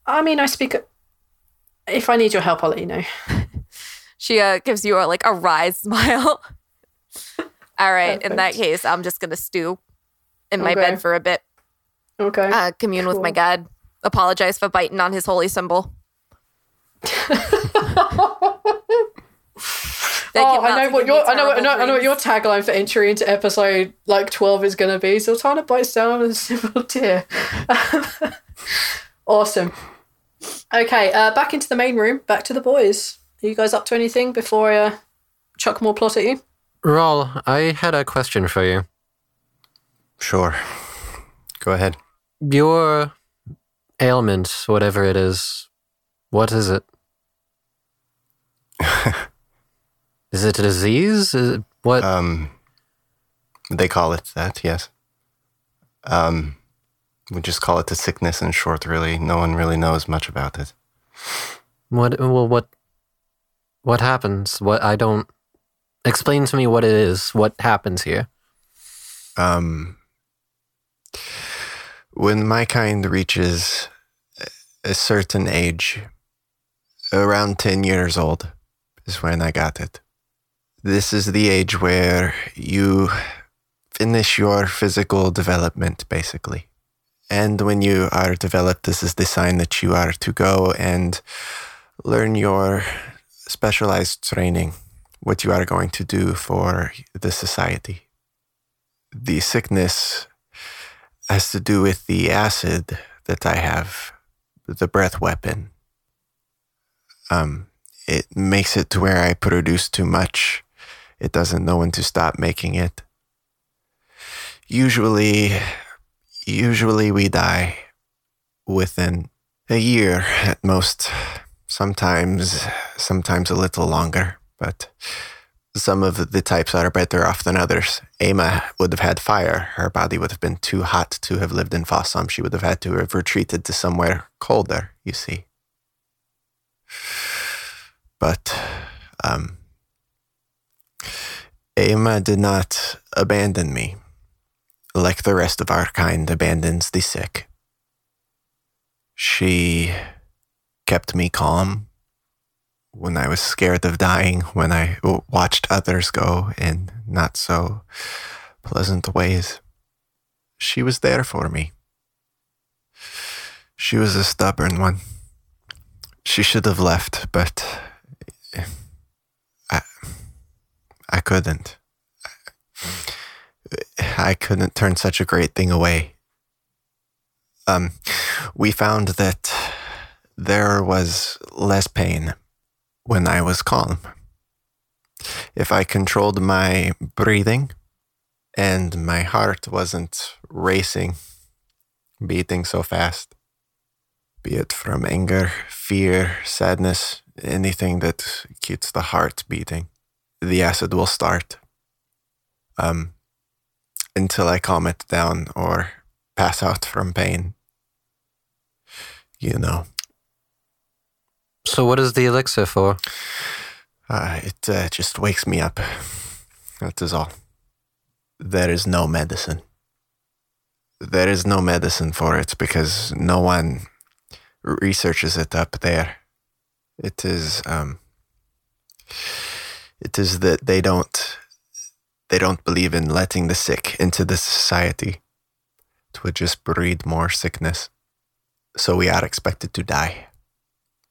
Speaker 1: I mean, I speak. If I need your help, I'll let you know.
Speaker 2: She uh, gives you a, like a wry smile. All right, in that case, I'm just gonna stew in my
Speaker 1: Okay.
Speaker 2: bed for a bit,
Speaker 1: Okay.
Speaker 2: uh, commune with my god. apologize for biting on his holy symbol.
Speaker 1: Oh, I know what your I know, what, I know I know what your tagline for entry into episode like twelve is going to be. Zaltanna bites down with a simple Tyr. awesome. Okay, uh, back into the main room. Back to the boys. Are you guys up to anything before I uh, chuck more plot at you?
Speaker 3: Rhal, I had a question for you.
Speaker 4: Sure. Go ahead.
Speaker 3: Your ailment, whatever it is, what is it? is it a disease? Is it, what?
Speaker 4: Um, they call it that, yes. Um, we just call it the sickness in short, really. No one really knows much about it.
Speaker 3: What? Well, what? What happens? What? I don't. Explain to me what it is. What happens here?
Speaker 4: Um, when my kind reaches a certain age, around 10 years old, is when I got it. This is the age where you finish your physical development, basically. And when you are developed, this is the sign that you are to go and learn your specialized training, what you are going to do for the society. The sickness has to do with the acid that I have, the breath weapon. Um, it makes it to where I produce too much. It doesn't know when to stop making it. Usually, usually we die within a year at most. Sometimes, sometimes a little longer, but some of the types are better off than others. Ama would have had fire. Her body would have been too hot to have lived in Fossum. She would have had to have retreated to somewhere colder, you see. But um, Ama did not abandon me like the rest of our kind abandons the sick. She kept me calm when I was scared of dying, when I watched others go in not so pleasant ways. She was there for me. She was a stubborn one. She should have left, but I, I couldn't. I couldn't turn such a great thing away. Um, we found that there was less pain when I was calm. If I controlled my breathing and my heart wasn't racing, beating so fast, be it from anger, fear, sadness, anything that keeps the heart beating, the acid will start. Um, until I calm it down or pass out from pain. You know.
Speaker 3: So, what is the elixir for?
Speaker 4: Uh, it uh, just wakes me up. That is all. There is no medicine. There is no medicine for it because no one researches it up there. It is um it is that they don't they don't believe in letting the sick into the society. It would just breed more sickness. So we are expected to die.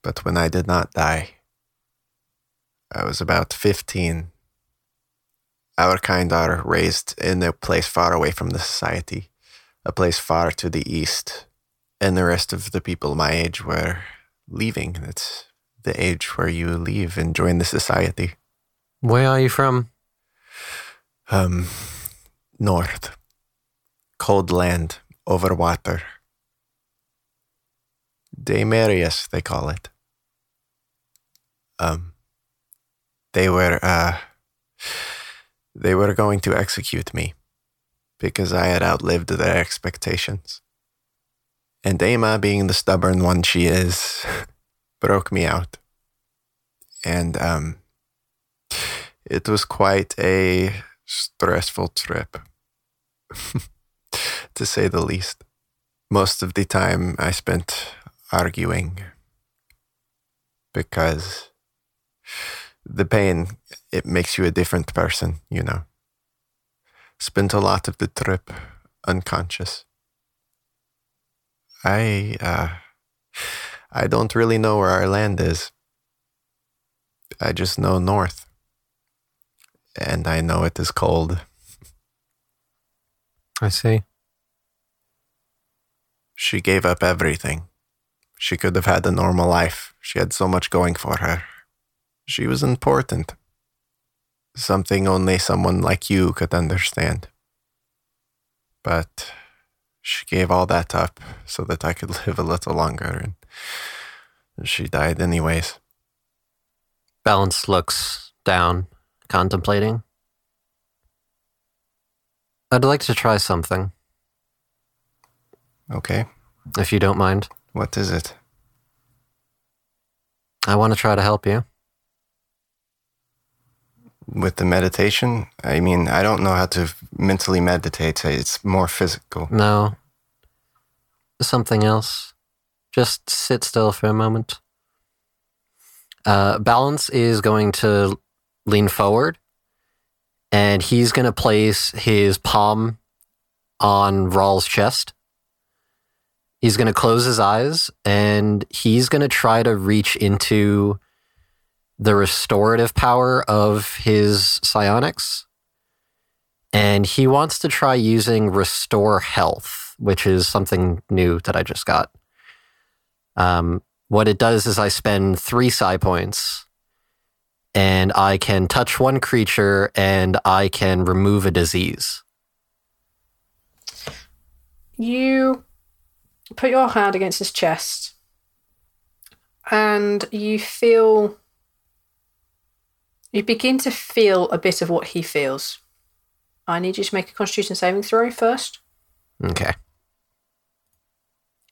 Speaker 4: But when I did not die, I was about 15. Our kind are raised in a place far away from the society, a place far to the east. And the rest of the people my age were leaving. It's the age where you leave and join the society.
Speaker 3: Where are you from?
Speaker 4: Um, north. Cold land, over water. Daemarius, they call it. Um, they were, uh, they were going to execute me because I had outlived their expectations. And Ama, being the stubborn one she is, broke me out. And, um, it was quite a stressful trip, to say the least. Most of the time I spent arguing because the pain, it makes you a different person, you know. Spent a lot of the trip unconscious. I, uh, I don't really know where our land is. I just know north. And I know it is cold.
Speaker 3: I see.
Speaker 4: She gave up everything. She could have had a normal life. She had so much going for her. She was important. Something only someone like you could understand. But she gave all that up so that I could live a little longer, and she died anyways.
Speaker 3: Balance looks down, contemplating. I'd like to try something,
Speaker 4: Okay,
Speaker 3: if you don't mind.
Speaker 4: what is it?
Speaker 3: I want to try to help you.
Speaker 4: With the meditation? I mean, I don't know how to mentally meditate. It's more physical.
Speaker 3: No. Something else. Just sit still for a moment. Uh, Balance is going to lean forward and he's going to place his palm on Rhal's chest. He's going to close his eyes and he's going to try to reach into the restorative power of his psionics. And he wants to try using Restore Health, which is something new that I just got. Um, what it does is I spend three psi points and I can touch one creature and I can remove a disease.
Speaker 1: You put your hand against his chest and you feel. You begin to feel a bit of what he feels. I need you to make a constitution saving throw first.
Speaker 3: Okay.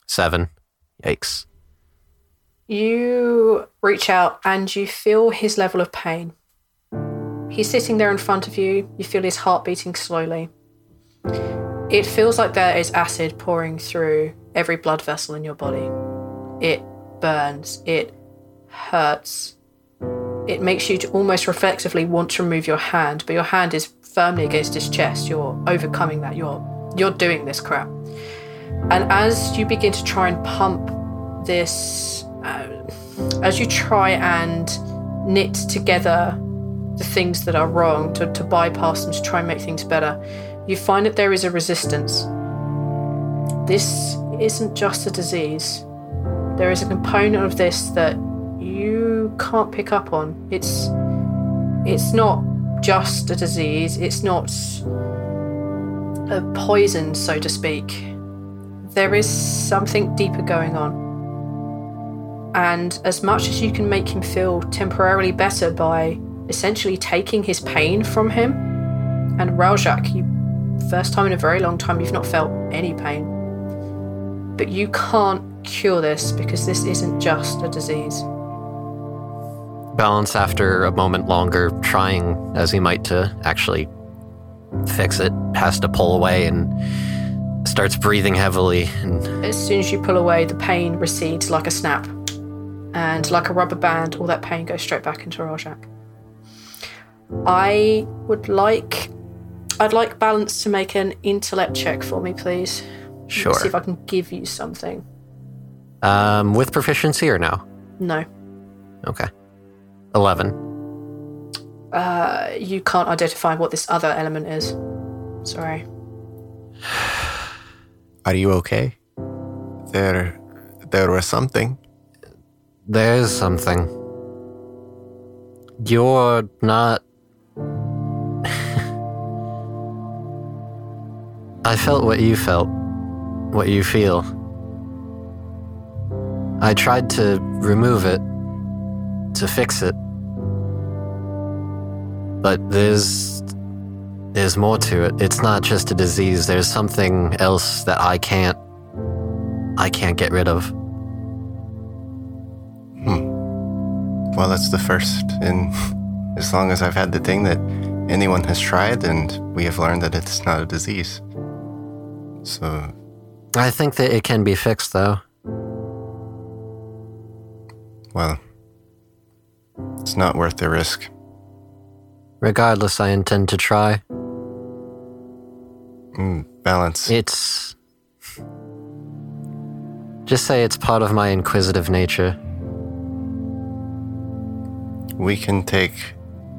Speaker 3: Seven. Yikes.
Speaker 1: You reach out and you feel his level of pain. He's sitting there in front of you. You feel his heart beating slowly. It feels like there is acid pouring through every blood vessel in your body. It burns. It hurts. It makes you to almost reflexively want to remove your hand, but your hand is firmly against his chest. You're overcoming that. You're you're doing this crap. And as you begin to try and pump this, uh, as you try and knit together the things that are wrong to, to bypass them to try and make things better, you find that there is a resistance. This isn't just a disease. There is a component of this that you can't pick up on. It's it's not just a disease. It's not a poison, so to speak. There is something deeper going on. And as much as you can make him feel temporarily better by essentially taking his pain from him, and Raljak, you first time in a very long time you've not felt any pain. But you can't cure this because this isn't just a disease.
Speaker 3: Balance after a moment longer, trying as he might to actually fix it, has to pull away and starts breathing heavily. And
Speaker 1: As soon as you pull away, the pain recedes like a snap. And like a rubber band, all that pain goes straight back into Raljak. I would like I'd like balance to make an intellect check for me, please.
Speaker 3: Sure.
Speaker 1: See if I can give you something.
Speaker 3: um, with proficiency or no?
Speaker 1: No.
Speaker 3: Okay. 11.
Speaker 1: Uh, you can't identify what this other element is. Sorry.
Speaker 4: Are you okay? There, there was something.
Speaker 3: There's something. You're not. I felt what you felt, what you feel. I tried to remove it, to fix it. But there's. There's more to it. It's not just a disease, there's something else that I can't. I can't get rid of.
Speaker 4: Well, that's the first in as long as I've had the thing that anyone has tried, and we have learned that it's not a disease. So,
Speaker 3: I think that it can be fixed, though.
Speaker 4: well, it's not worth the risk.
Speaker 3: Regardless, I intend to try.
Speaker 4: Mm, balance.
Speaker 3: It's Just say it's part of my inquisitive nature.
Speaker 4: We can take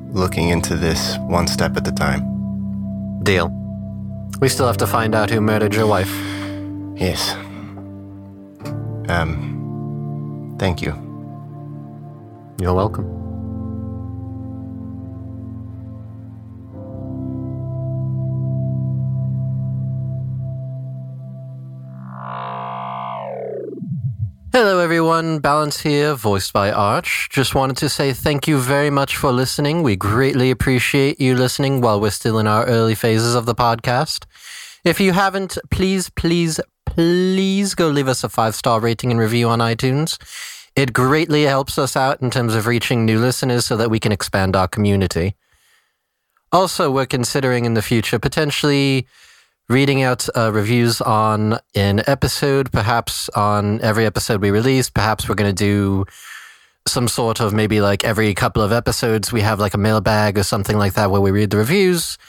Speaker 4: looking into this one step at a time.
Speaker 3: Deal. We still have to find out who murdered your wife.
Speaker 4: Yes. Um, thank you.
Speaker 3: You're welcome. Everyone. Balance here, voiced by Arch. Just wanted to say thank you very much for listening. We greatly appreciate you listening while we're still in our early phases of the podcast. If you haven't, please, please, please go leave us a five star rating and review on iTunes. It greatly helps us out in terms of reaching new listeners so that we can expand our community. Also, we're considering in the future potentially reading out uh, reviews on an episode, perhaps on every episode we release. Perhaps we're going to do some sort of maybe like every couple of episodes we have like a mailbag or something like that where we read the reviews.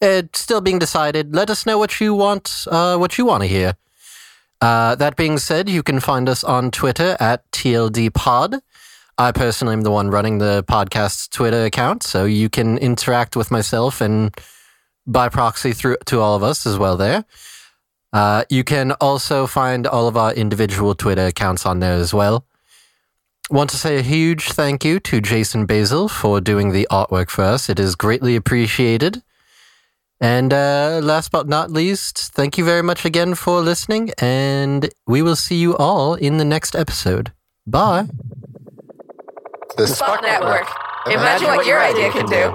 Speaker 3: It's still being decided. Let us know what you want, uh, what you want to hear. Uh, that being said, you can find us on Twitter at TLDpod. I personally am the one running the podcast's Twitter account, so you can interact with myself and by proxy through to all of us as well there. Uh, you can also find all of our individual Twitter accounts on there as well. Want to say a huge thank you to Jason Basil for doing the artwork for us. It is greatly appreciated. And uh, last but not least, thank you very much again for listening, and we will see you all in the next episode. Bye.
Speaker 4: The
Speaker 2: Spot Network. Imagine what your idea can do.